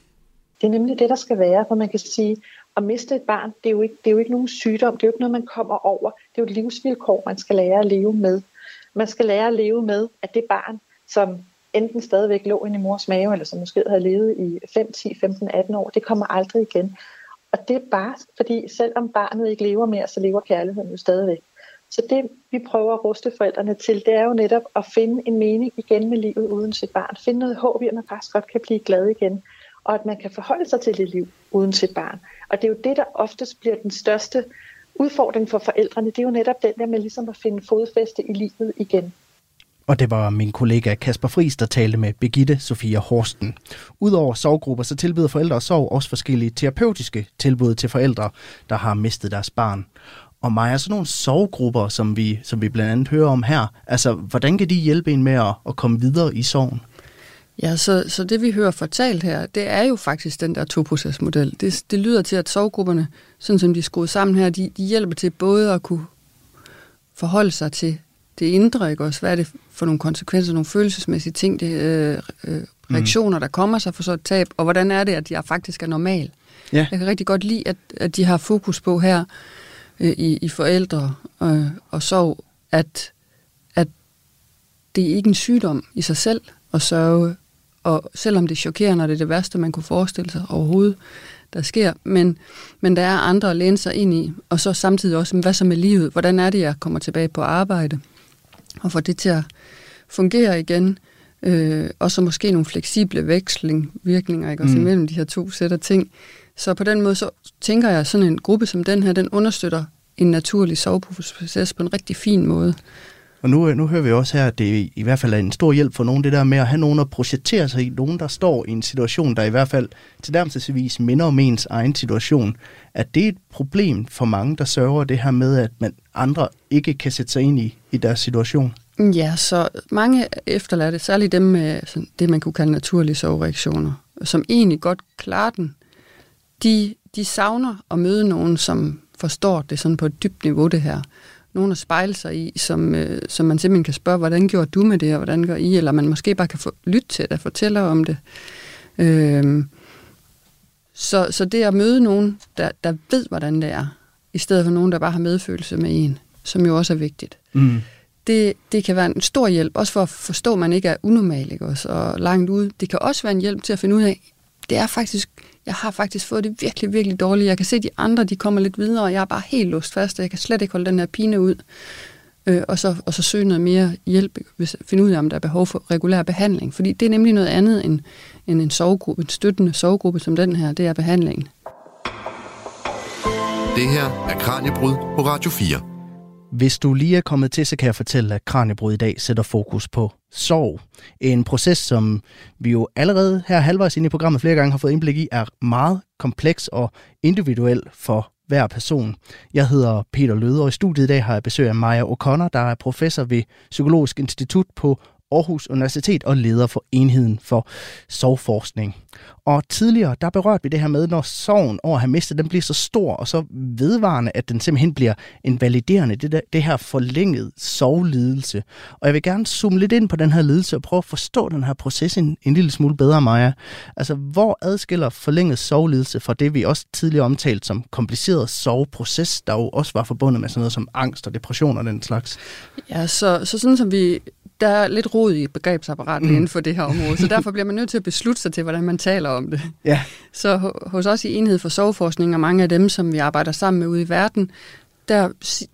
Det er nemlig det, der skal være, for man kan sige, at miste et barn, det er, jo ikke, det er jo ikke nogen sygdom, det er jo ikke noget, man kommer over. Det er jo et livsvilkår, man skal lære at leve med. Man skal lære at leve med, at det barn, som enten stadigvæk lå inde i mors mave, eller som måske havde levet i 5, 10, 15, 18 år, det kommer aldrig igen. Og det er bare fordi, selvom barnet ikke lever mere, så lever kærligheden jo stadigvæk. Så det, vi prøver at ruste forældrene til, det er jo netop at finde en mening igen med livet uden sit barn. Finde noget håb i, at man faktisk godt kan blive glad igen. Og at man kan forholde sig til det liv uden sit barn. Og det er jo det, der oftest bliver den største udfordring for forældrene. Det er jo netop den der med ligesom at finde fodfæste i livet igen. Og det var min kollega Kasper Friis, der talte med Begitte Sofia Horsten. Udover sovgrupper, så tilbyder forældre og sov også forskellige terapeutiske tilbud til forældre, der har mistet deres barn. Og Maja, sådan nogle sovgrupper, som vi, som vi blandt andet hører om her, altså hvordan kan de hjælpe en med at, at komme videre i sorgen? Ja, så, så det vi hører fortalt her, det er jo faktisk den der toprocesmodel. Det, det lyder til, at sovegrupperne, sådan som de er skruet sammen her, de, de hjælper til både at kunne forholde sig til det indre, ikke også? Hvad er det for nogle konsekvenser, nogle følelsesmæssige ting, det, øh, øh, reaktioner, der kommer sig for så et tab, og hvordan er det, at jeg faktisk er normal? Ja. Jeg kan rigtig godt lide, at, at de har fokus på her øh, i, i forældre øh, og sorg, at, at det er ikke en sygdom i sig selv at sørge, og selvom det er chokerende, og det er det værste, man kunne forestille sig overhovedet, der sker, men, men der er andre at læne sig ind i, og så samtidig også, hvad så med livet? Hvordan er det, jeg kommer tilbage på arbejde? Og får det til at fungere igen, øh, og så måske nogle fleksible veksling, virkninger, ikke? også mm. imellem de her to sæt af ting. Så på den måde, så tænker jeg, at sådan en gruppe som den her, den understøtter en naturlig soveproces på en rigtig fin måde. Og nu, øh, nu hører vi også her, at det i hvert fald er en stor hjælp for nogen, det der med at have nogen at projicere sig i. Nogen, der står i en situation, der i hvert fald til nærmest minder om ens egen situation. At det er et problem for mange, der sørger det her med, at man andre ikke kan sætte sig ind i, i deres situation. Ja, så mange efterladte, særligt dem med sådan, det, man kunne kalde naturlige sovreaktioner, som egentlig godt klarer den, de, de savner at møde nogen, som forstår det sådan på et dybt niveau, det her nogen at spejle sig i, som, øh, som man simpelthen kan spørge, hvordan gjorde du med det, og hvordan gør I? Eller man måske bare kan få, lytte til det og fortælle om det. Øh, så, så det at møde nogen, der, der ved, hvordan det er, i stedet for nogen, der bare har medfølelse med en, som jo også er vigtigt. Mm. Det, det kan være en stor hjælp, også for at forstå, at man ikke er unormal ikke også, og langt ude. Det kan også være en hjælp til at finde ud af, det er faktisk jeg har faktisk fået det virkelig, virkelig dårligt. Jeg kan se, at de andre de kommer lidt videre, og jeg er bare helt låst fast, og jeg kan slet ikke holde den her pine ud. Øh, og, så, og så søge noget mere hjælp, hvis finde ud af, om der er behov for regulær behandling. Fordi det er nemlig noget andet end, end en sovegruppe, en støttende sovegruppe som den her, det er behandlingen. Det her er Kranjebrud på Radio 4. Hvis du lige er kommet til, så kan jeg fortælle, at Kranjebrud i dag sætter fokus på sorg. En proces, som vi jo allerede her halvvejs inde i programmet flere gange har fået indblik i, er meget kompleks og individuel for hver person. Jeg hedder Peter Løde, og i studiet i dag har jeg besøg af Maja O'Connor, der er professor ved Psykologisk Institut på Aarhus Universitet og leder for enheden for sorgforskning. Og tidligere, der berørte vi det her med, når sorgen over at have mistet, den bliver så stor og så vedvarende, at den simpelthen bliver en validerende, det, der, det her forlænget sorglidelse. Og jeg vil gerne zoome lidt ind på den her lidelse og prøve at forstå den her proces en, en lille smule bedre, Maja. Altså, hvor adskiller forlænget sorglidelse fra det, vi også tidligere omtalte som kompliceret soveproces, der jo også var forbundet med sådan noget som angst og depression og den slags? Ja, så, så sådan som vi der er lidt rod i begrebsapparatet mm. inden for det her område, så derfor bliver man nødt til at beslutte sig til, hvordan man taler om det. Ja. Så hos os i Enhed for Soveforskning og mange af dem, som vi arbejder sammen med ude i verden, der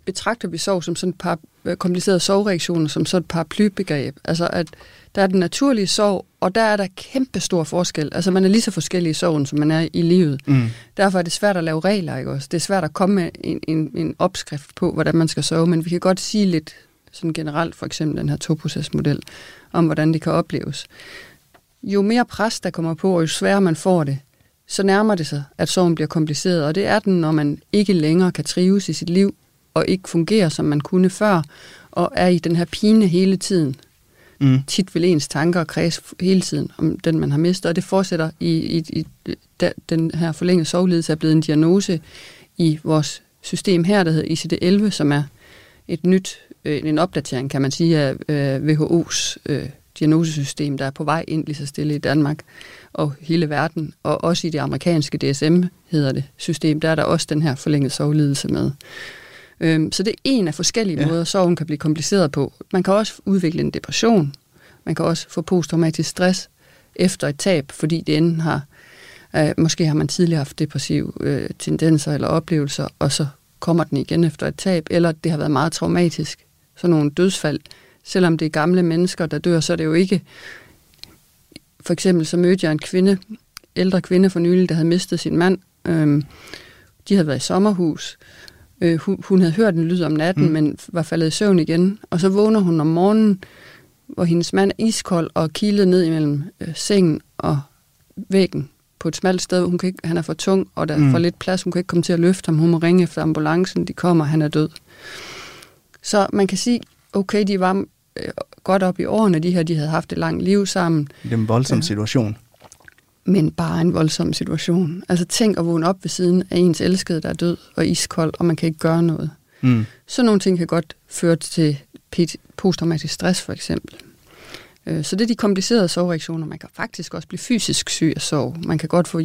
betragter vi sov som sådan et par øh, komplicerede sovreaktioner, som sådan et paraplybegreb. Altså at der er den naturlige sov, og der er der kæmpe stor forskel. Altså man er lige så forskellig i sorgen, som man er i livet. Mm. Derfor er det svært at lave regler, ikke også? Det er svært at komme med en, en, en opskrift på, hvordan man skal sove, men vi kan godt sige lidt sådan generelt, for eksempel den her toprocesmodel, om hvordan det kan opleves. Jo mere pres, der kommer på, og jo sværere man får det, så nærmer det sig, at sorgen bliver kompliceret, og det er den, når man ikke længere kan trives i sit liv, og ikke fungerer, som man kunne før, og er i den her pine hele tiden. Mm. Tit vil ens tanker kredse hele tiden om den, man har mistet, og det fortsætter i, i, i da, den her forlængede sovledelse er blevet en diagnose i vores system her, der hedder ICD-11, som er et nyt øh, en opdatering, kan man sige, af øh, WHO's øh, diagnosesystem, der er på vej ind lige så stille i Danmark og hele verden, og også i det amerikanske DSM, hedder det, system, der er der også den her forlænget sovlidelse med. Øhm, så det er en af forskellige ja. måder, sorgen kan blive kompliceret på. Man kan også udvikle en depression, Man kan også få posttraumatisk stress efter et tab, fordi det enten har, øh, måske har man tidligere haft depressive øh, tendenser eller oplevelser, og så kommer den igen efter et tab, eller det har været meget traumatisk. Så nogle dødsfald, selvom det er gamle mennesker, der dør, så er det jo ikke... For eksempel så mødte jeg en kvinde, ældre kvinde for nylig, der havde mistet sin mand. Øhm, de havde været i sommerhus. Øh, hun, hun havde hørt en lyd om natten, mm. men var faldet i søvn igen. Og så vågner hun om morgenen, hvor hendes mand er iskold og kilet ned imellem øh, sengen og væggen på et smalt sted. Hun kan ikke, han er for tung, og der er mm. for lidt plads. Hun kan ikke komme til at løfte ham. Hun må ringe efter ambulancen. De kommer, han er død. Så man kan sige, okay, de var øh, godt op i årene, de her, de havde haft et langt liv sammen. Det er en voldsom situation. Men bare en voldsom situation. Altså tænk at vågne op ved siden af ens elskede, der er død og iskold, og man kan ikke gøre noget. Mm. Så nogle ting kan godt føre til posttraumatisk stress for eksempel. Øh, så det er de komplicerede sorgreaktioner. Man kan faktisk også blive fysisk syg af sorg. Man kan godt få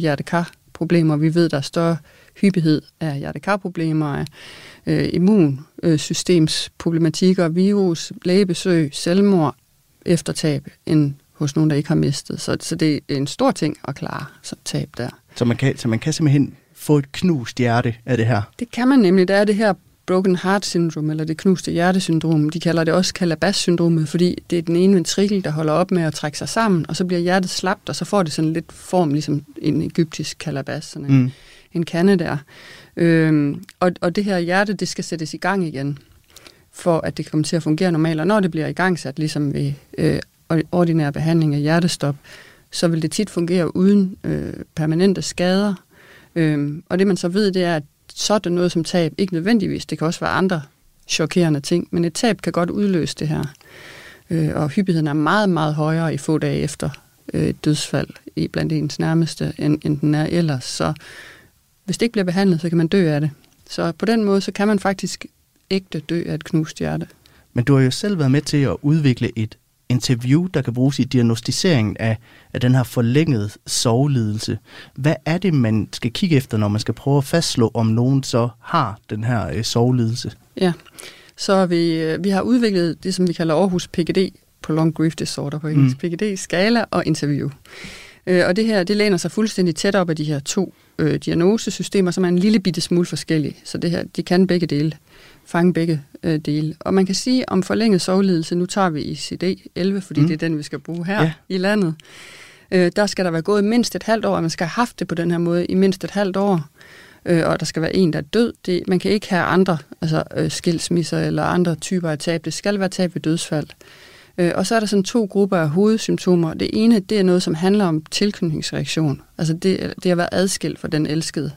hjertekar-problemer. Vi ved, der er større hyppighed af hjertekar-problemer, af øh, immunsystemsproblematikker, virus, lægebesøg, selvmord, eftertab, end hos nogen, der ikke har mistet. Så, så det er en stor ting at klare, så tab der. Så man, kan, så man kan simpelthen få et knust hjerte af det her? Det kan man nemlig. Der er det her broken heart syndrome, eller det knuste hjertesyndrom. De kalder det også kalabas-syndromet, fordi det er den ene ventrikel, der holder op med at trække sig sammen, og så bliver hjertet slapt, og så får det sådan lidt form, ligesom en egyptisk kalabas, sådan en, mm. en kande der. Øhm, og, og det her hjerte, det skal sættes i gang igen, for at det kommer til at fungere normalt. Og når det bliver i gang sat, ligesom ved øh, ordinær behandling af hjertestop, så vil det tit fungere uden øh, permanente skader. Øhm, og det man så ved, det er, at sådan noget som tab, ikke nødvendigvis, det kan også være andre chokerende ting, men et tab kan godt udløse det her. Øh, og hyppigheden er meget, meget højere i få dage efter øh, et dødsfald i blandt ens nærmeste, end, end den er ellers. Så hvis det ikke bliver behandlet, så kan man dø af det. Så på den måde, så kan man faktisk ægte dø af et knust hjerte. Men du har jo selv været med til at udvikle et interview, der kan bruges i diagnostiseringen af, af den her forlængede sovelidelse. Hvad er det, man skal kigge efter, når man skal prøve at fastslå, om nogen så har den her øh, sovelidelse? Ja, så vi, øh, vi har udviklet det, som vi kalder Aarhus PGD, på Long Grief Disorder på engelsk. Mm. PGD, skala og interview. Øh, og det her, det læner sig fuldstændig tæt op af de her to øh, diagnosesystemer, som er en lille bitte smule forskellige. Så det her, de kan begge dele fange begge øh, dele. Og man kan sige om forlænget sovledelse, nu tager vi ICD-11, fordi mm. det er den, vi skal bruge her ja. i landet. Øh, der skal der være gået mindst et halvt år, at man skal have haft det på den her måde i mindst et halvt år. Øh, og der skal være en, der er død. Det, man kan ikke have andre altså øh, skilsmisser eller andre typer af tab. Det skal være tab ved dødsfald. Øh, og så er der sådan to grupper af hovedsymptomer. Det ene, det er noget, som handler om tilknytningsreaktion. Altså det, det at være adskilt fra den elskede.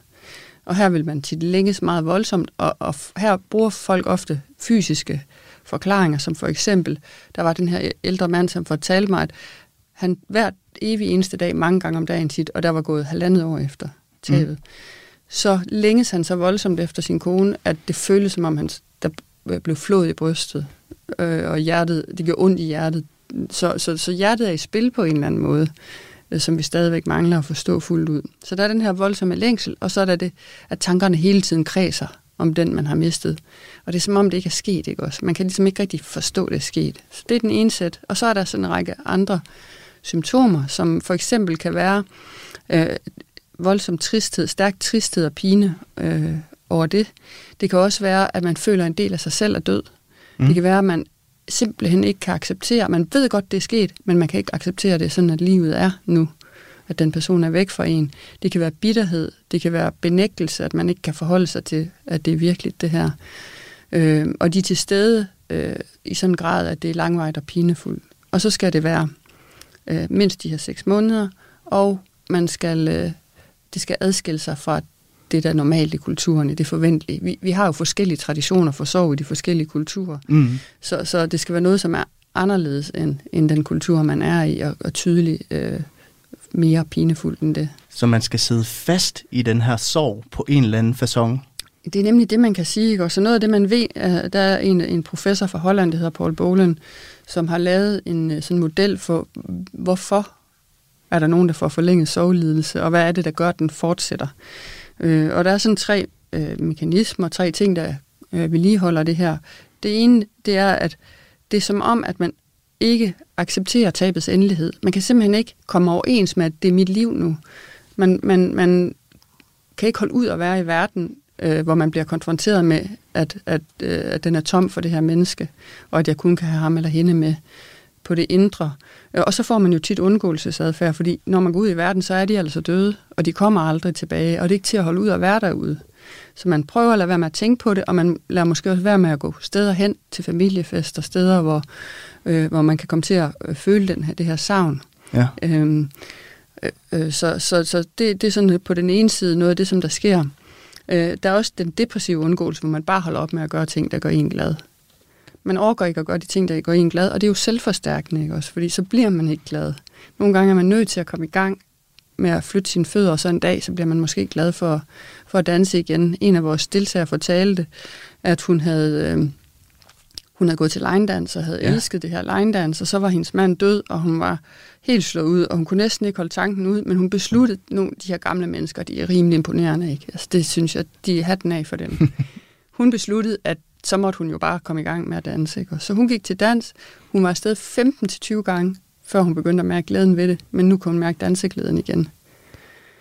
Og her vil man tit længes meget voldsomt, og, og her bruger folk ofte fysiske forklaringer, som for eksempel, der var den her ældre mand, som fortalte mig, at han hver evig eneste dag, mange gange om dagen tit, og der var gået halvandet år efter tabet, mm. så længes han så voldsomt efter sin kone, at det føltes som om han der Øh, blev flået i brystet, øh, og hjertet, det gjorde ondt i hjertet. Så, så, så hjertet er i spil på en eller anden måde. Øh, som vi stadigvæk mangler at forstå fuldt ud. Så der er den her voldsomme længsel, og så er der det, at tankerne hele tiden kredser om den, man har mistet. Og det er som om, det ikke er sket, ikke også? Man kan ligesom ikke rigtig forstå, det er sket. Så det er den ene sæt. Og så er der sådan en række andre symptomer, som for eksempel kan være øh, voldsom tristhed, stærk tristhed og pine øh, over det. Det kan også være, at man føler, at en del af sig selv er død. Mm. Det kan være, at man simpelthen ikke kan acceptere. Man ved godt, det er sket, men man kan ikke acceptere det, sådan at livet er nu. At den person er væk fra en. Det kan være bitterhed, det kan være benægtelse, at man ikke kan forholde sig til, at det er virkelig det her. Øh, og de er til stede øh, i sådan en grad, at det er langvejt og pinefuldt. Og så skal det være øh, mindst de her seks måneder, og man skal, øh, det skal adskille sig fra det, der er normalt i kulturen, i det forventelige. Vi, vi har jo forskellige traditioner for sorg i de forskellige kulturer. Mm. Så, så det skal være noget, som er anderledes end, end den kultur, man er i, og, og tydeligt øh, mere pinefuldt end det. Så man skal sidde fast i den her sorg på en eller anden façon? Det er nemlig det, man kan sige. Ikke? Og så noget af det, man ved, er, der er en, en professor fra Holland, der hedder Paul Bolen, som har lavet en øh, sådan model for, hvorfor er der nogen, der får forlænget sovelidelse, og hvad er det, der gør, at den fortsætter. Øh, og der er sådan tre øh, mekanismer, tre ting, der øh, vedligeholder det her. Det ene, det er, at det er som om, at man ikke accepterer tabets endelighed. Man kan simpelthen ikke komme overens med, at det er mit liv nu. Man, man, man kan ikke holde ud at være i verden, øh, hvor man bliver konfronteret med, at, at, øh, at den er tom for det her menneske, og at jeg kun kan have ham eller hende med på det indre. Øh, og så får man jo tit undgåelsesadfærd, fordi når man går ud i verden, så er de altså døde, og de kommer aldrig tilbage, og det er ikke til at holde ud at være derude. Så man prøver at lade være med at tænke på det, og man lader måske også være med at gå steder hen til familiefester, steder, hvor, øh, hvor man kan komme til at øh, føle den her, det her savn. Ja. Øhm, øh, øh, så så, så det, det er sådan på den ene side noget af det, som der sker. Øh, der er også den depressive undgåelse, hvor man bare holder op med at gøre ting, der gør en glad. Man overgår ikke at gøre de ting, der gør en glad, og det er jo selvforstærkende, ikke også? Fordi så bliver man ikke glad. Nogle gange er man nødt til at komme i gang med at flytte sine fødder, og så en dag, så bliver man måske glad for, for at danse igen. En af vores deltagere fortalte, at hun havde, øh, hun havde gået til line dance og havde ja. elsket det her line dance, og så var hendes mand død, og hun var helt slået ud, og hun kunne næsten ikke holde tanken ud, men hun besluttede, nogle de her gamle mennesker, de er rimelig imponerende, ikke? Altså, det synes jeg, de er hatten af for dem. hun besluttede, at så måtte hun jo bare komme i gang med at danse. Ikke? Så hun gik til dans. Hun var afsted 15-20 gange, før hun begyndte at mærke glæden ved det. Men nu kunne hun mærke danseglæden igen.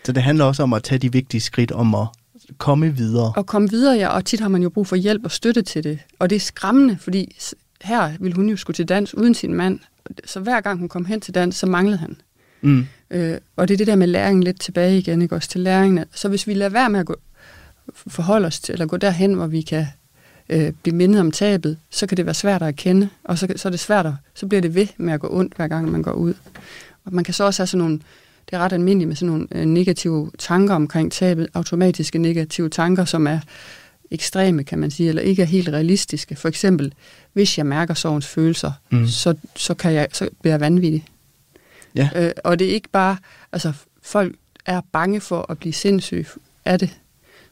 Så det handler også om at tage de vigtige skridt om at komme videre. Og komme videre, ja. Og tit har man jo brug for hjælp og støtte til det. Og det er skræmmende, fordi her ville hun jo skulle til dans uden sin mand. Så hver gang hun kom hen til dans, så manglede han. Mm. Øh, og det er det der med læringen lidt tilbage igen, ikke også til læringen. Så hvis vi lader være med at gå, forholde os til, eller gå derhen, hvor vi kan øh, blive mindet om tabet, så kan det være svært at erkende, og så, så er det svært at, så bliver det ved med at gå ondt, hver gang man går ud. Og man kan så også have sådan nogle, det er ret almindeligt med sådan nogle øh, negative tanker omkring tabet, automatiske negative tanker, som er ekstreme, kan man sige, eller ikke er helt realistiske. For eksempel, hvis jeg mærker sorgens følelser, mm. så, så, kan jeg, så bliver jeg vanvittig. Ja. Øh, og det er ikke bare, altså folk er bange for at blive sindssyge af det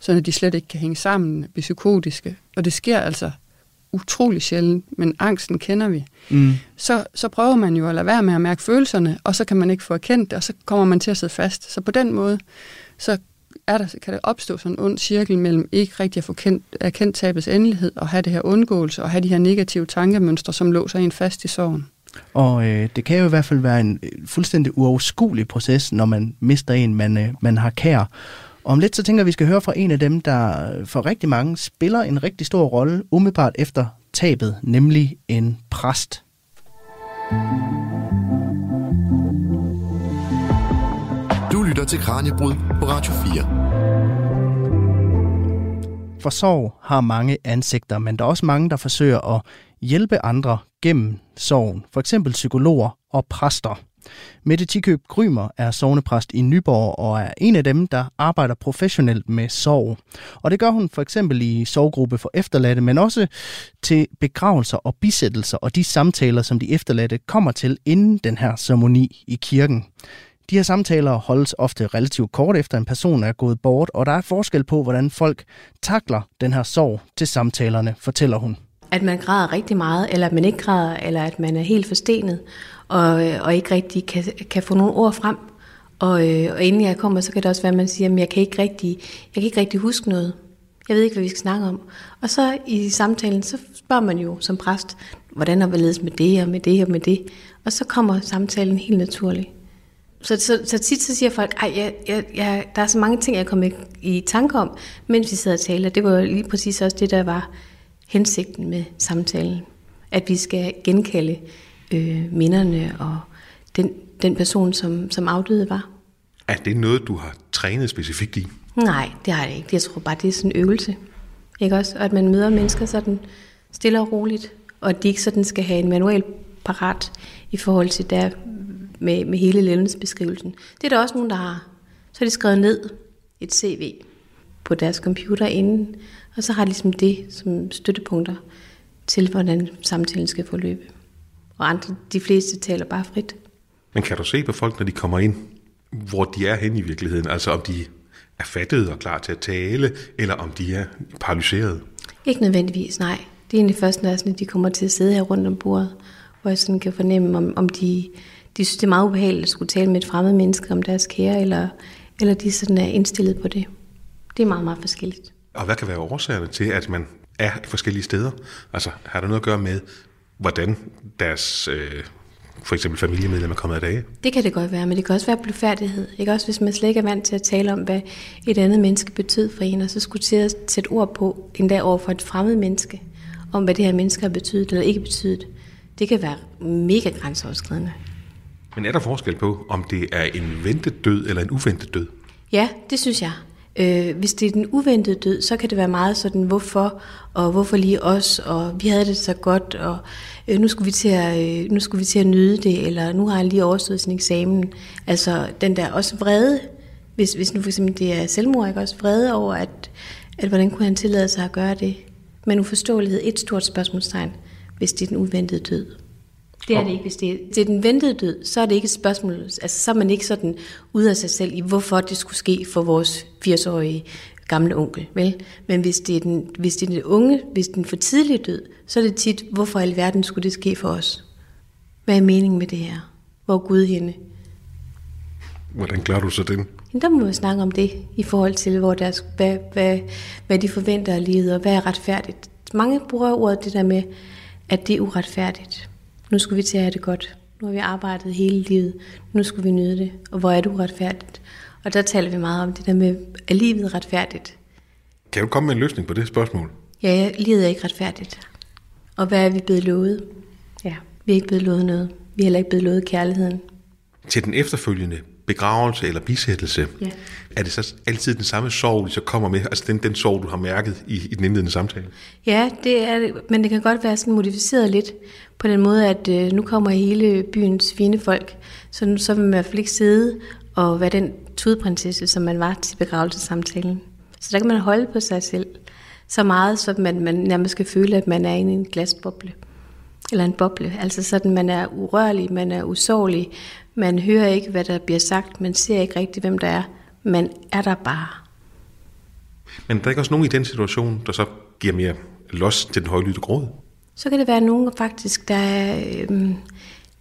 så de slet ikke kan hænge sammen, blive psykotiske. Og det sker altså utrolig sjældent, men angsten kender vi. Mm. Så, så prøver man jo at lade være med at mærke følelserne, og så kan man ikke få erkendt det, og så kommer man til at sidde fast. Så på den måde, så er der, kan der opstå sådan en ond cirkel mellem ikke rigtig at få kendt, erkendt tabets endelighed, og have det her undgåelse, og have de her negative tankemønstre, som låser en fast i sorgen. Og øh, det kan jo i hvert fald være en øh, fuldstændig uoverskuelig proces, når man mister en, man, øh, man har kær. Og om lidt så tænker jeg, at vi skal høre fra en af dem, der for rigtig mange spiller en rigtig stor rolle umiddelbart efter tabet, nemlig en præst. Du lytter til Kranjebrud på Radio 4. For sorg har mange ansigter, men der er også mange, der forsøger at hjælpe andre gennem sorgen. For eksempel psykologer og præster. Mette Tikøb Grymer er sovnepræst i Nyborg og er en af dem, der arbejder professionelt med sorg. Og det gør hun for eksempel i sorggruppe for efterladte, men også til begravelser og bisættelser og de samtaler, som de efterladte kommer til inden den her ceremoni i kirken. De her samtaler holdes ofte relativt kort efter en person er gået bort, og der er forskel på, hvordan folk takler den her sorg til samtalerne, fortæller hun at man græder rigtig meget, eller at man ikke græder, eller at man er helt forstenet, og, øh, og ikke rigtig kan, kan få nogle ord frem. Og, øh, og inden jeg kommer, så kan det også være, at man siger, at jeg kan ikke rigtig, jeg kan ikke rigtig huske noget. Jeg ved ikke, hvad vi skal snakke om. Og så i samtalen, så spørger man jo som præst, hvordan har vi ledes med det og med det og med det. Og så kommer samtalen helt naturligt. Så, så, så tit så siger folk, at jeg, jeg, jeg, der er så mange ting, jeg kommer i, i tanke om, mens vi sidder og taler. Det var lige præcis også det, der var hensigten med samtalen. At vi skal genkalde øh, minderne og den, den person, som, som afdøde var. Er det noget, du har trænet specifikt i? Nej, det har jeg ikke. Jeg tror bare, det er sådan en øvelse. Ikke også? Og at man møder mennesker sådan stille og roligt, og at de ikke sådan skal have en manual parat i forhold til der med, med hele levnedsbeskrivelsen. Det er der også nogen, der har. Så har de skrevet ned et CV på deres computer inden, og så har de ligesom det som støttepunkter til, hvordan samtalen skal forløbe. Og andre, de fleste taler bare frit. Men kan du se på folk, når de kommer ind, hvor de er hen i virkeligheden? Altså om de er fattede og klar til at tale, eller om de er paralyseret? Ikke nødvendigvis, nej. Det er egentlig først, når de kommer til at sidde her rundt om bordet, hvor jeg sådan kan fornemme, om, om de, de synes, det er meget ubehageligt at skulle tale med et fremmed menneske om deres kære, eller, eller de sådan er indstillet på det. Det er meget, meget forskelligt. Og hvad kan være årsagerne til, at man er forskellige steder? Altså, har det noget at gøre med, hvordan deres øh, for eksempel familiemedlemmer er kommet af dage? Det kan det godt være, men det kan også være blufærdighed. Ikke også hvis man slet ikke er vant til at tale om, hvad et andet menneske betød for en, og så skulle til at sætte ord på, endda over for et fremmed menneske, om hvad det her menneske har betydet eller ikke betydet. Det kan være mega grænseoverskridende. Men er der forskel på, om det er en ventet død eller en uventet død? Ja, det synes jeg. Øh, hvis det er den uventede død, så kan det være meget sådan, hvorfor, og hvorfor lige os, og vi havde det så godt, og øh, nu, skulle vi til at, øh, nu skulle vi til at nyde det, eller nu har jeg lige overstået sin eksamen. Altså den der også vrede, hvis, hvis nu for eksempel det er selvmord, ikke også vrede over, at, at hvordan kunne han tillade sig at gøre det. Men uforståelighed, et stort spørgsmålstegn, hvis det er den uventede død. Det er det ikke, hvis det er, det er den ventede død, så er det ikke et spørgsmål, altså så er man ikke sådan ude af sig selv i, hvorfor det skulle ske for vores 80-årige gamle onkel, vel? Men hvis det, er den, hvis det er den unge, hvis den for tidlige død, så er det tit, hvorfor i alverden skulle det ske for os? Hvad er meningen med det her? Hvor er Gud henne? Hvordan klarer du så den? Der må vi snakke om det, i forhold til, hvor deres, hvad, hvad, hvad de forventer af livet, og hvad er retfærdigt. Mange bruger ordet det der med, at det er uretfærdigt nu skulle vi til at have det godt. Nu har vi arbejdet hele livet. Nu skulle vi nyde det. Og hvor er det uretfærdigt? Og der taler vi meget om det der med, er livet retfærdigt? Kan du komme med en løsning på det spørgsmål? Ja, livet er ikke retfærdigt. Og hvad er vi blevet lovet? Ja, vi er ikke blevet lovet noget. Vi er heller ikke blevet lovet kærligheden. Til den efterfølgende begravelse eller bisættelse, ja. er det så altid den samme sorg, de så kommer med? Altså den, den sorg, du har mærket i, i den indledende samtale? Ja, det er det, men det kan godt være sådan modificeret lidt på den måde, at øh, nu kommer hele byens fine folk, så nu så vil man i hvert fald ikke sidde og være den tudprinsesse, som man var til begravelsesamtalen. Så der kan man holde på sig selv så meget, så man, man nærmest skal føle, at man er inde i en glasboble. Eller en boble. Altså sådan, man er urørlig, man er usårlig, man hører ikke, hvad der bliver sagt, man ser ikke rigtigt, hvem der er. Man er der bare. Men der er ikke også nogen i den situation, der så giver mere los til den højlytte gråd? Så kan det være nogen faktisk, der er, øhm,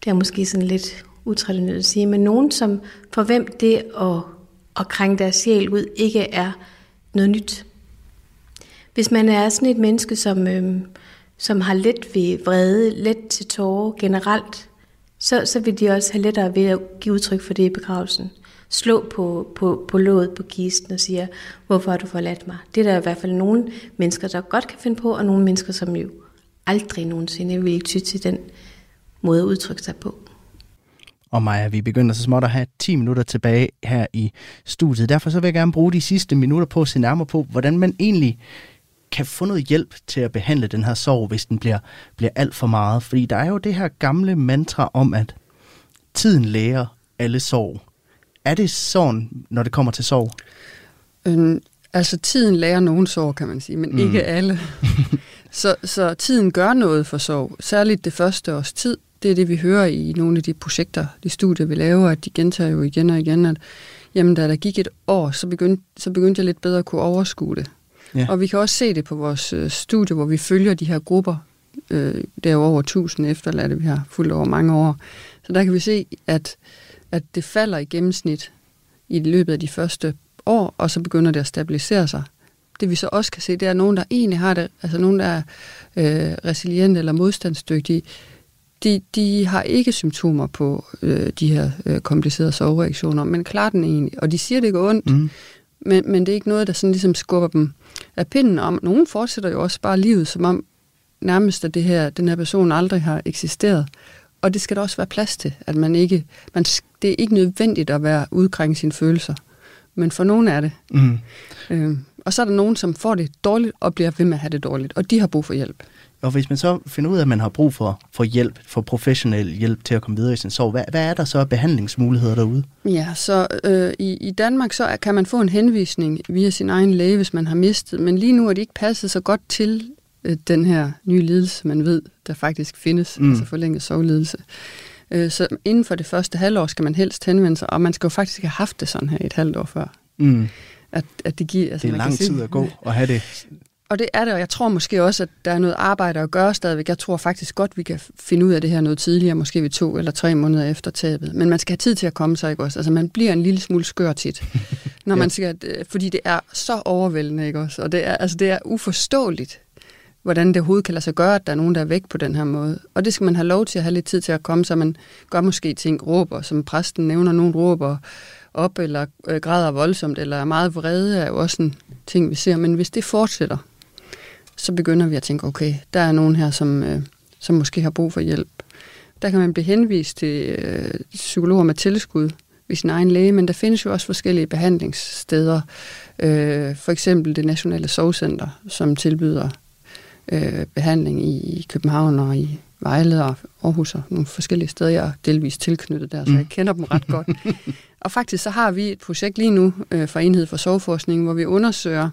det er måske sådan lidt utraditionelt at sige, men nogen, som for hvem det at, at krænge deres sjæl ud ikke er noget nyt. Hvis man er sådan et menneske, som, øhm, som har let ved vrede, let til tårer generelt, så, så vil de også have lettere ved at give udtryk for det i begravelsen. Slå på, på, på låget på kisten og siger, hvorfor har du forladt mig? Det er der i hvert fald nogle mennesker, der godt kan finde på, og nogle mennesker, som jo aldrig nogensinde vil ikke ty til den måde at udtrykke sig på. Og Maja, vi begynder så småt at have 10 minutter tilbage her i studiet. Derfor så vil jeg gerne bruge de sidste minutter på at se nærmere på, hvordan man egentlig kan få noget hjælp til at behandle den her sorg, hvis den bliver, bliver alt for meget. Fordi der er jo det her gamle mantra om, at tiden lærer alle sorg. Er det sådan, når det kommer til sorg? Øhm, altså, tiden lærer nogen sorg, kan man sige, men mm. ikke alle. så, så tiden gør noget for sorg. Særligt det første års tid. Det er det, vi hører i nogle af de projekter, de studier, vi laver, at de gentager jo igen og igen, at jamen, da der gik et år, så begyndte, så begyndte jeg lidt bedre at kunne overskue det. Ja. Og vi kan også se det på vores øh, studie, hvor vi følger de her grupper. Øh, der er jo over 1000 efterladte, vi har fulgt over mange år. Så der kan vi se, at, at det falder i gennemsnit i løbet af de første år, og så begynder det at stabilisere sig. Det vi så også kan se, det er, nogen, der egentlig har det, altså nogen, der er øh, resilient eller modstandsdygtige, de, de har ikke symptomer på øh, de her øh, komplicerede sovereaktioner, men klarer den egentlig. Og de siger, det går ondt, mm. men, men det er ikke noget, der sådan ligesom skubber dem af pinden om. Nogen fortsætter jo også bare livet, som om nærmest at det her, den her person aldrig har eksisteret. Og det skal der også være plads til, at man ikke, man, det er ikke nødvendigt at være udkrænge sine følelser. Men for nogen er det. Mm. Øh, og så er der nogen, som får det dårligt og bliver ved med at have det dårligt, og de har brug for hjælp. Og hvis man så finder ud af, at man har brug for, for hjælp, for professionel hjælp til at komme videre i sin sorg, hvad, hvad er der så af behandlingsmuligheder derude? Ja, så øh, i, i Danmark så kan man få en henvisning via sin egen læge, hvis man har mistet, men lige nu er de ikke passet så godt til øh, den her nye lidelse, man ved, der faktisk findes, mm. altså forlænget sovlidelse. Øh, så inden for det første halvår skal man helst henvende sig, og man skal jo faktisk have haft det sådan her et halvt år før. Mm. At, at det, giver, altså det er lang tid at gå og have det og det er det, og jeg tror måske også, at der er noget arbejde at gøre stadigvæk. Jeg tror faktisk godt, vi kan finde ud af det her noget tidligere, måske ved to eller tre måneder efter tabet. Men man skal have tid til at komme sig, ikke også? Altså, man bliver en lille smule skør tit, når ja. man skal, fordi det er så overvældende, ikke også? Og det er, altså, det er uforståeligt, hvordan det overhovedet kan lade sig gøre, at der er nogen, der er væk på den her måde. Og det skal man have lov til at have lidt tid til at komme, så man gør måske ting, råber, som præsten nævner, nogen råber op, eller øh, græder voldsomt, eller er meget vrede, er jo også en ting, vi ser. Men hvis det fortsætter, så begynder vi at tænke, okay, der er nogen her, som, øh, som måske har brug for hjælp. Der kan man blive henvist til øh, psykologer med tilskud ved sin egen læge, men der findes jo også forskellige behandlingssteder. Øh, for eksempel det Nationale Sovcenter, som tilbyder øh, behandling i København og i Vejle og Aarhus og nogle forskellige steder. Jeg er delvis tilknyttet der, så jeg mm. kender dem ret godt. og faktisk så har vi et projekt lige nu øh, fra Enhed for Sovforskning, hvor vi undersøger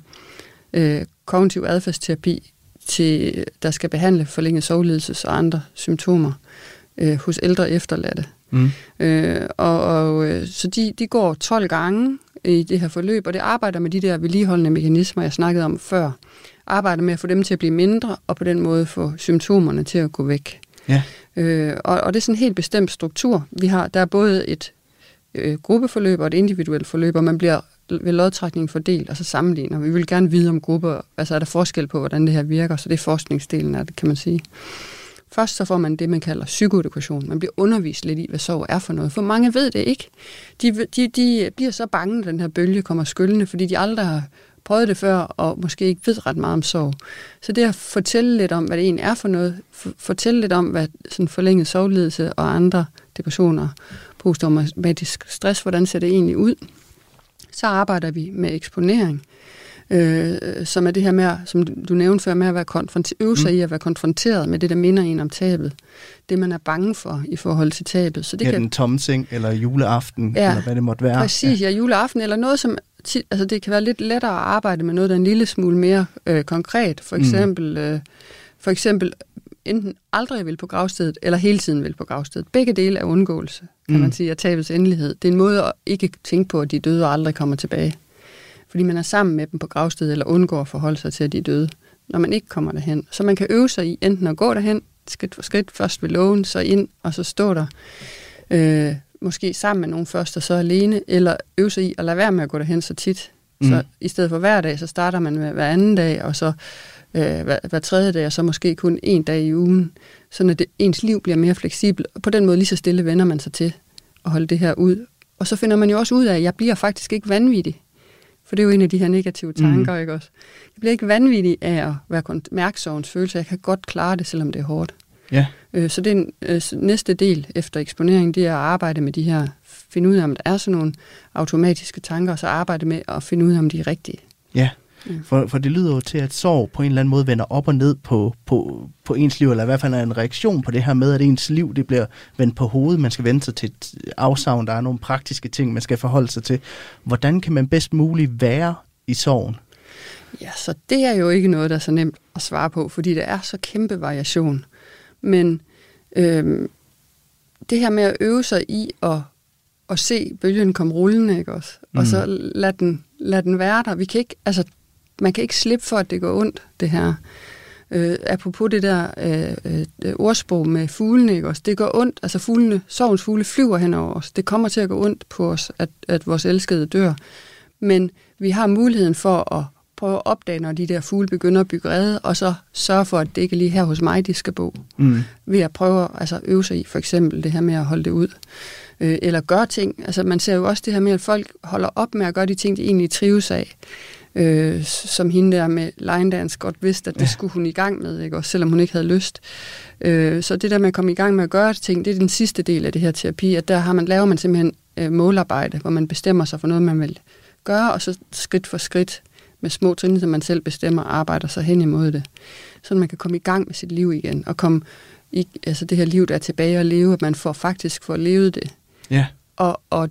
øh, kognitiv adfærdsterapi, til, der skal behandle forlænget sovledelses og andre symptomer øh, hos ældre efterladte. Mm. Øh, og, og, øh, så de, de går 12 gange i det her forløb, og det arbejder med de der vedligeholdende mekanismer, jeg snakkede om før. Arbejder med at få dem til at blive mindre, og på den måde få symptomerne til at gå væk. Ja. Øh, og, og det er sådan en helt bestemt struktur. Vi har, der er både et øh, gruppeforløb og et individuelt forløb, og man bliver ved lodtrækning fordelt, og så sammenligner. Vi vil gerne vide om grupper, altså er der forskel på, hvordan det her virker, så det er forskningsdelen af det, kan man sige. Først så får man det, man kalder psykoedukation. Man bliver undervist lidt i, hvad sorg er for noget. For mange ved det ikke. De, de, de bliver så bange, når den her bølge kommer skyldende, fordi de aldrig har prøvet det før, og måske ikke ved ret meget om sorg. Så det at fortælle lidt om, hvad det egentlig er for noget, fortælle lidt om, hvad sådan forlænget sovledelse og andre depressioner, posttraumatisk stress, hvordan ser det egentlig ud, så arbejder vi med eksponering, øh, som er det her med, som du nævnte før, med at være konfronter- øve sig mm. i at være konfronteret med det, der minder en om tabet. Det, man er bange for i forhold til tabet. Så det ja, kan... den tomme seng, eller juleaften, ja, eller hvad det måtte være. Præcis, ja, ja juleaften, eller noget, som tit, altså det kan være lidt lettere at arbejde med noget, der er en lille smule mere øh, konkret. For mm. eksempel, mm. øh, for eksempel enten aldrig vil på gravstedet, eller hele tiden vil på gravstedet. Begge dele er undgåelse, kan mm. man sige, af tabets endelighed. Det er en måde at ikke tænke på, at de døde aldrig kommer tilbage. Fordi man er sammen med dem på gravstedet, eller undgår at forholde sig til, at de er døde, når man ikke kommer derhen. Så man kan øve sig i enten at gå derhen, skridt for skridt, først ved lågen, så ind, og så stå der. Øh, måske sammen med nogen først, og så alene, eller øve sig i at lade være med at gå derhen så tit. Mm. Så i stedet for hver dag, så starter man med hver anden dag, og så øh, hver, hver tredje dag, og så måske kun en dag i ugen, så at det, ens liv bliver mere fleksibelt. Og på den måde lige så stille vender man sig til at holde det her ud. Og så finder man jo også ud af, at jeg bliver faktisk ikke vanvittig. For det er jo en af de her negative tanker, mm. ikke også? Jeg bliver ikke vanvittig af at være mærksovens følelse. Jeg kan godt klare det, selvom det er hårdt. Ja. Øh, så det er en, øh, næste del efter eksponering, det er at arbejde med de her, finde ud af, om der er sådan nogle automatiske tanker, og så arbejde med at finde ud af, om de er rigtige. Ja, for, for det lyder jo til, at sorg på en eller anden måde vender op og ned på, på, på ens liv, eller i hvert fald er en reaktion på det her med, at ens liv det bliver vendt på hovedet. Man skal vende sig til et afsavn, der er nogle praktiske ting, man skal forholde sig til. Hvordan kan man bedst muligt være i sorgen? Ja, så det er jo ikke noget, der er så nemt at svare på, fordi der er så kæmpe variation. Men øhm, det her med at øve sig i at, at se bølgen komme rullende, ikke også? Og mm. så lad den, lad den være der. Vi kan ikke, altså, man kan ikke slippe for, at det går ondt, det her. Øh, apropos det der øh, øh, ordsprog med fuglene, ikke også? Det går ondt, altså fuglene, sovens fugle flyver hen over os. Det kommer til at gå ondt på os, at, at vores elskede dør. Men vi har muligheden for at prøve at opdage, når de der fugle begynder at bygge rede, og så sørge for, at det ikke er lige her hos mig, de skal bo. Mm. Ved at prøve at altså, øve sig i, for eksempel det her med at holde det ud. Øh, eller gøre ting. Altså man ser jo også det her med, at folk holder op med at gøre de ting, de egentlig trives af øh, som hende der med line dance godt vidste, at det ja. skulle hun i gang med, ikke? Også selvom hun ikke havde lyst. Øh, så det der med at komme i gang med at gøre ting, det er den sidste del af det her terapi, at der har man, laver man simpelthen øh, målarbejde, hvor man bestemmer sig for noget, man vil gøre, og så skridt for skridt med små trin, som man selv bestemmer, arbejder sig hen imod det. Så man kan komme i gang med sit liv igen, og komme i, altså det her liv, der er tilbage og leve, at man får faktisk får levet det. Ja. Og, og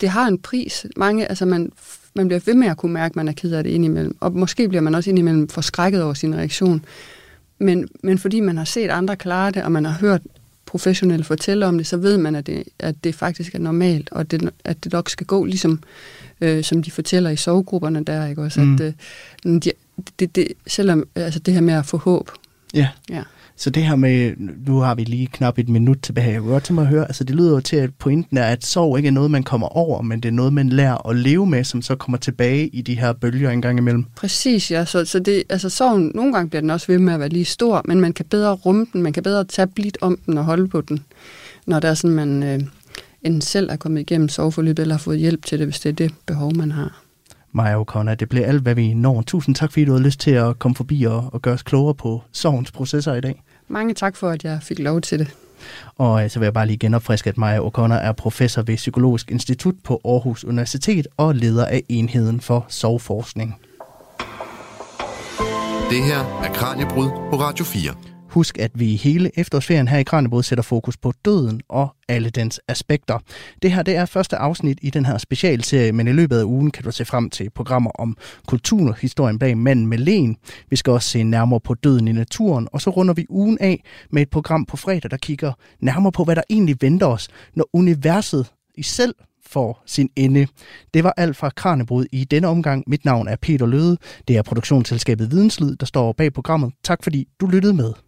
det har en pris. Mange, altså man man bliver ved med at kunne mærke, at man er ked af det indimellem. Og måske bliver man også indimellem forskrækket over sin reaktion. Men, men fordi man har set andre klare det, og man har hørt professionelle fortælle om det, så ved man, at det, at det faktisk er normalt, og det, at det nok skal gå, ligesom øh, som de fortæller i sovegrupperne der, ikke også? Mm. At, øh, de, det, det, selvom, altså det her med at få håb. Ja. ja. Så det her med, nu har vi lige knap et minut tilbage, jeg kunne godt tænke mig at høre, altså det lyder jo til, at pointen er, at sorg ikke er noget, man kommer over, men det er noget, man lærer at leve med, som så kommer tilbage i de her bølger en gang imellem. Præcis, ja. Så, så det, altså sorgen, nogle gange bliver den også ved med at være lige stor, men man kan bedre rumme den, man kan bedre tage blidt om den og holde på den, når der er sådan, man øh, enten selv er kommet igennem sorgforløbet, eller har fået hjælp til det, hvis det er det behov, man har. Maja O'Connor, det blev alt, hvad vi når. Tusind tak, fordi du havde lyst til at komme forbi og, og gøre os klogere på sorgens processer i dag. Mange tak for, at jeg fik lov til det. Og øh, så vil jeg bare lige genopfriske, at Maja O'Connor er professor ved Psykologisk Institut på Aarhus Universitet og leder af enheden for sorgforskning. Det her er Kranjebrud på Radio 4. Husk, at vi hele efterårsferien her i Kranjebrud sætter fokus på døden og alle dens aspekter. Det her det er første afsnit i den her specialserie, men i løbet af ugen kan du se frem til programmer om kulturhistorien bag manden med len. Vi skal også se nærmere på døden i naturen, og så runder vi ugen af med et program på fredag, der kigger nærmere på, hvad der egentlig venter os, når universet i selv får sin ende. Det var alt fra Kranjebrud i denne omgang. Mit navn er Peter Løde. Det er produktionsselskabet Videnslyd, der står bag programmet. Tak fordi du lyttede med.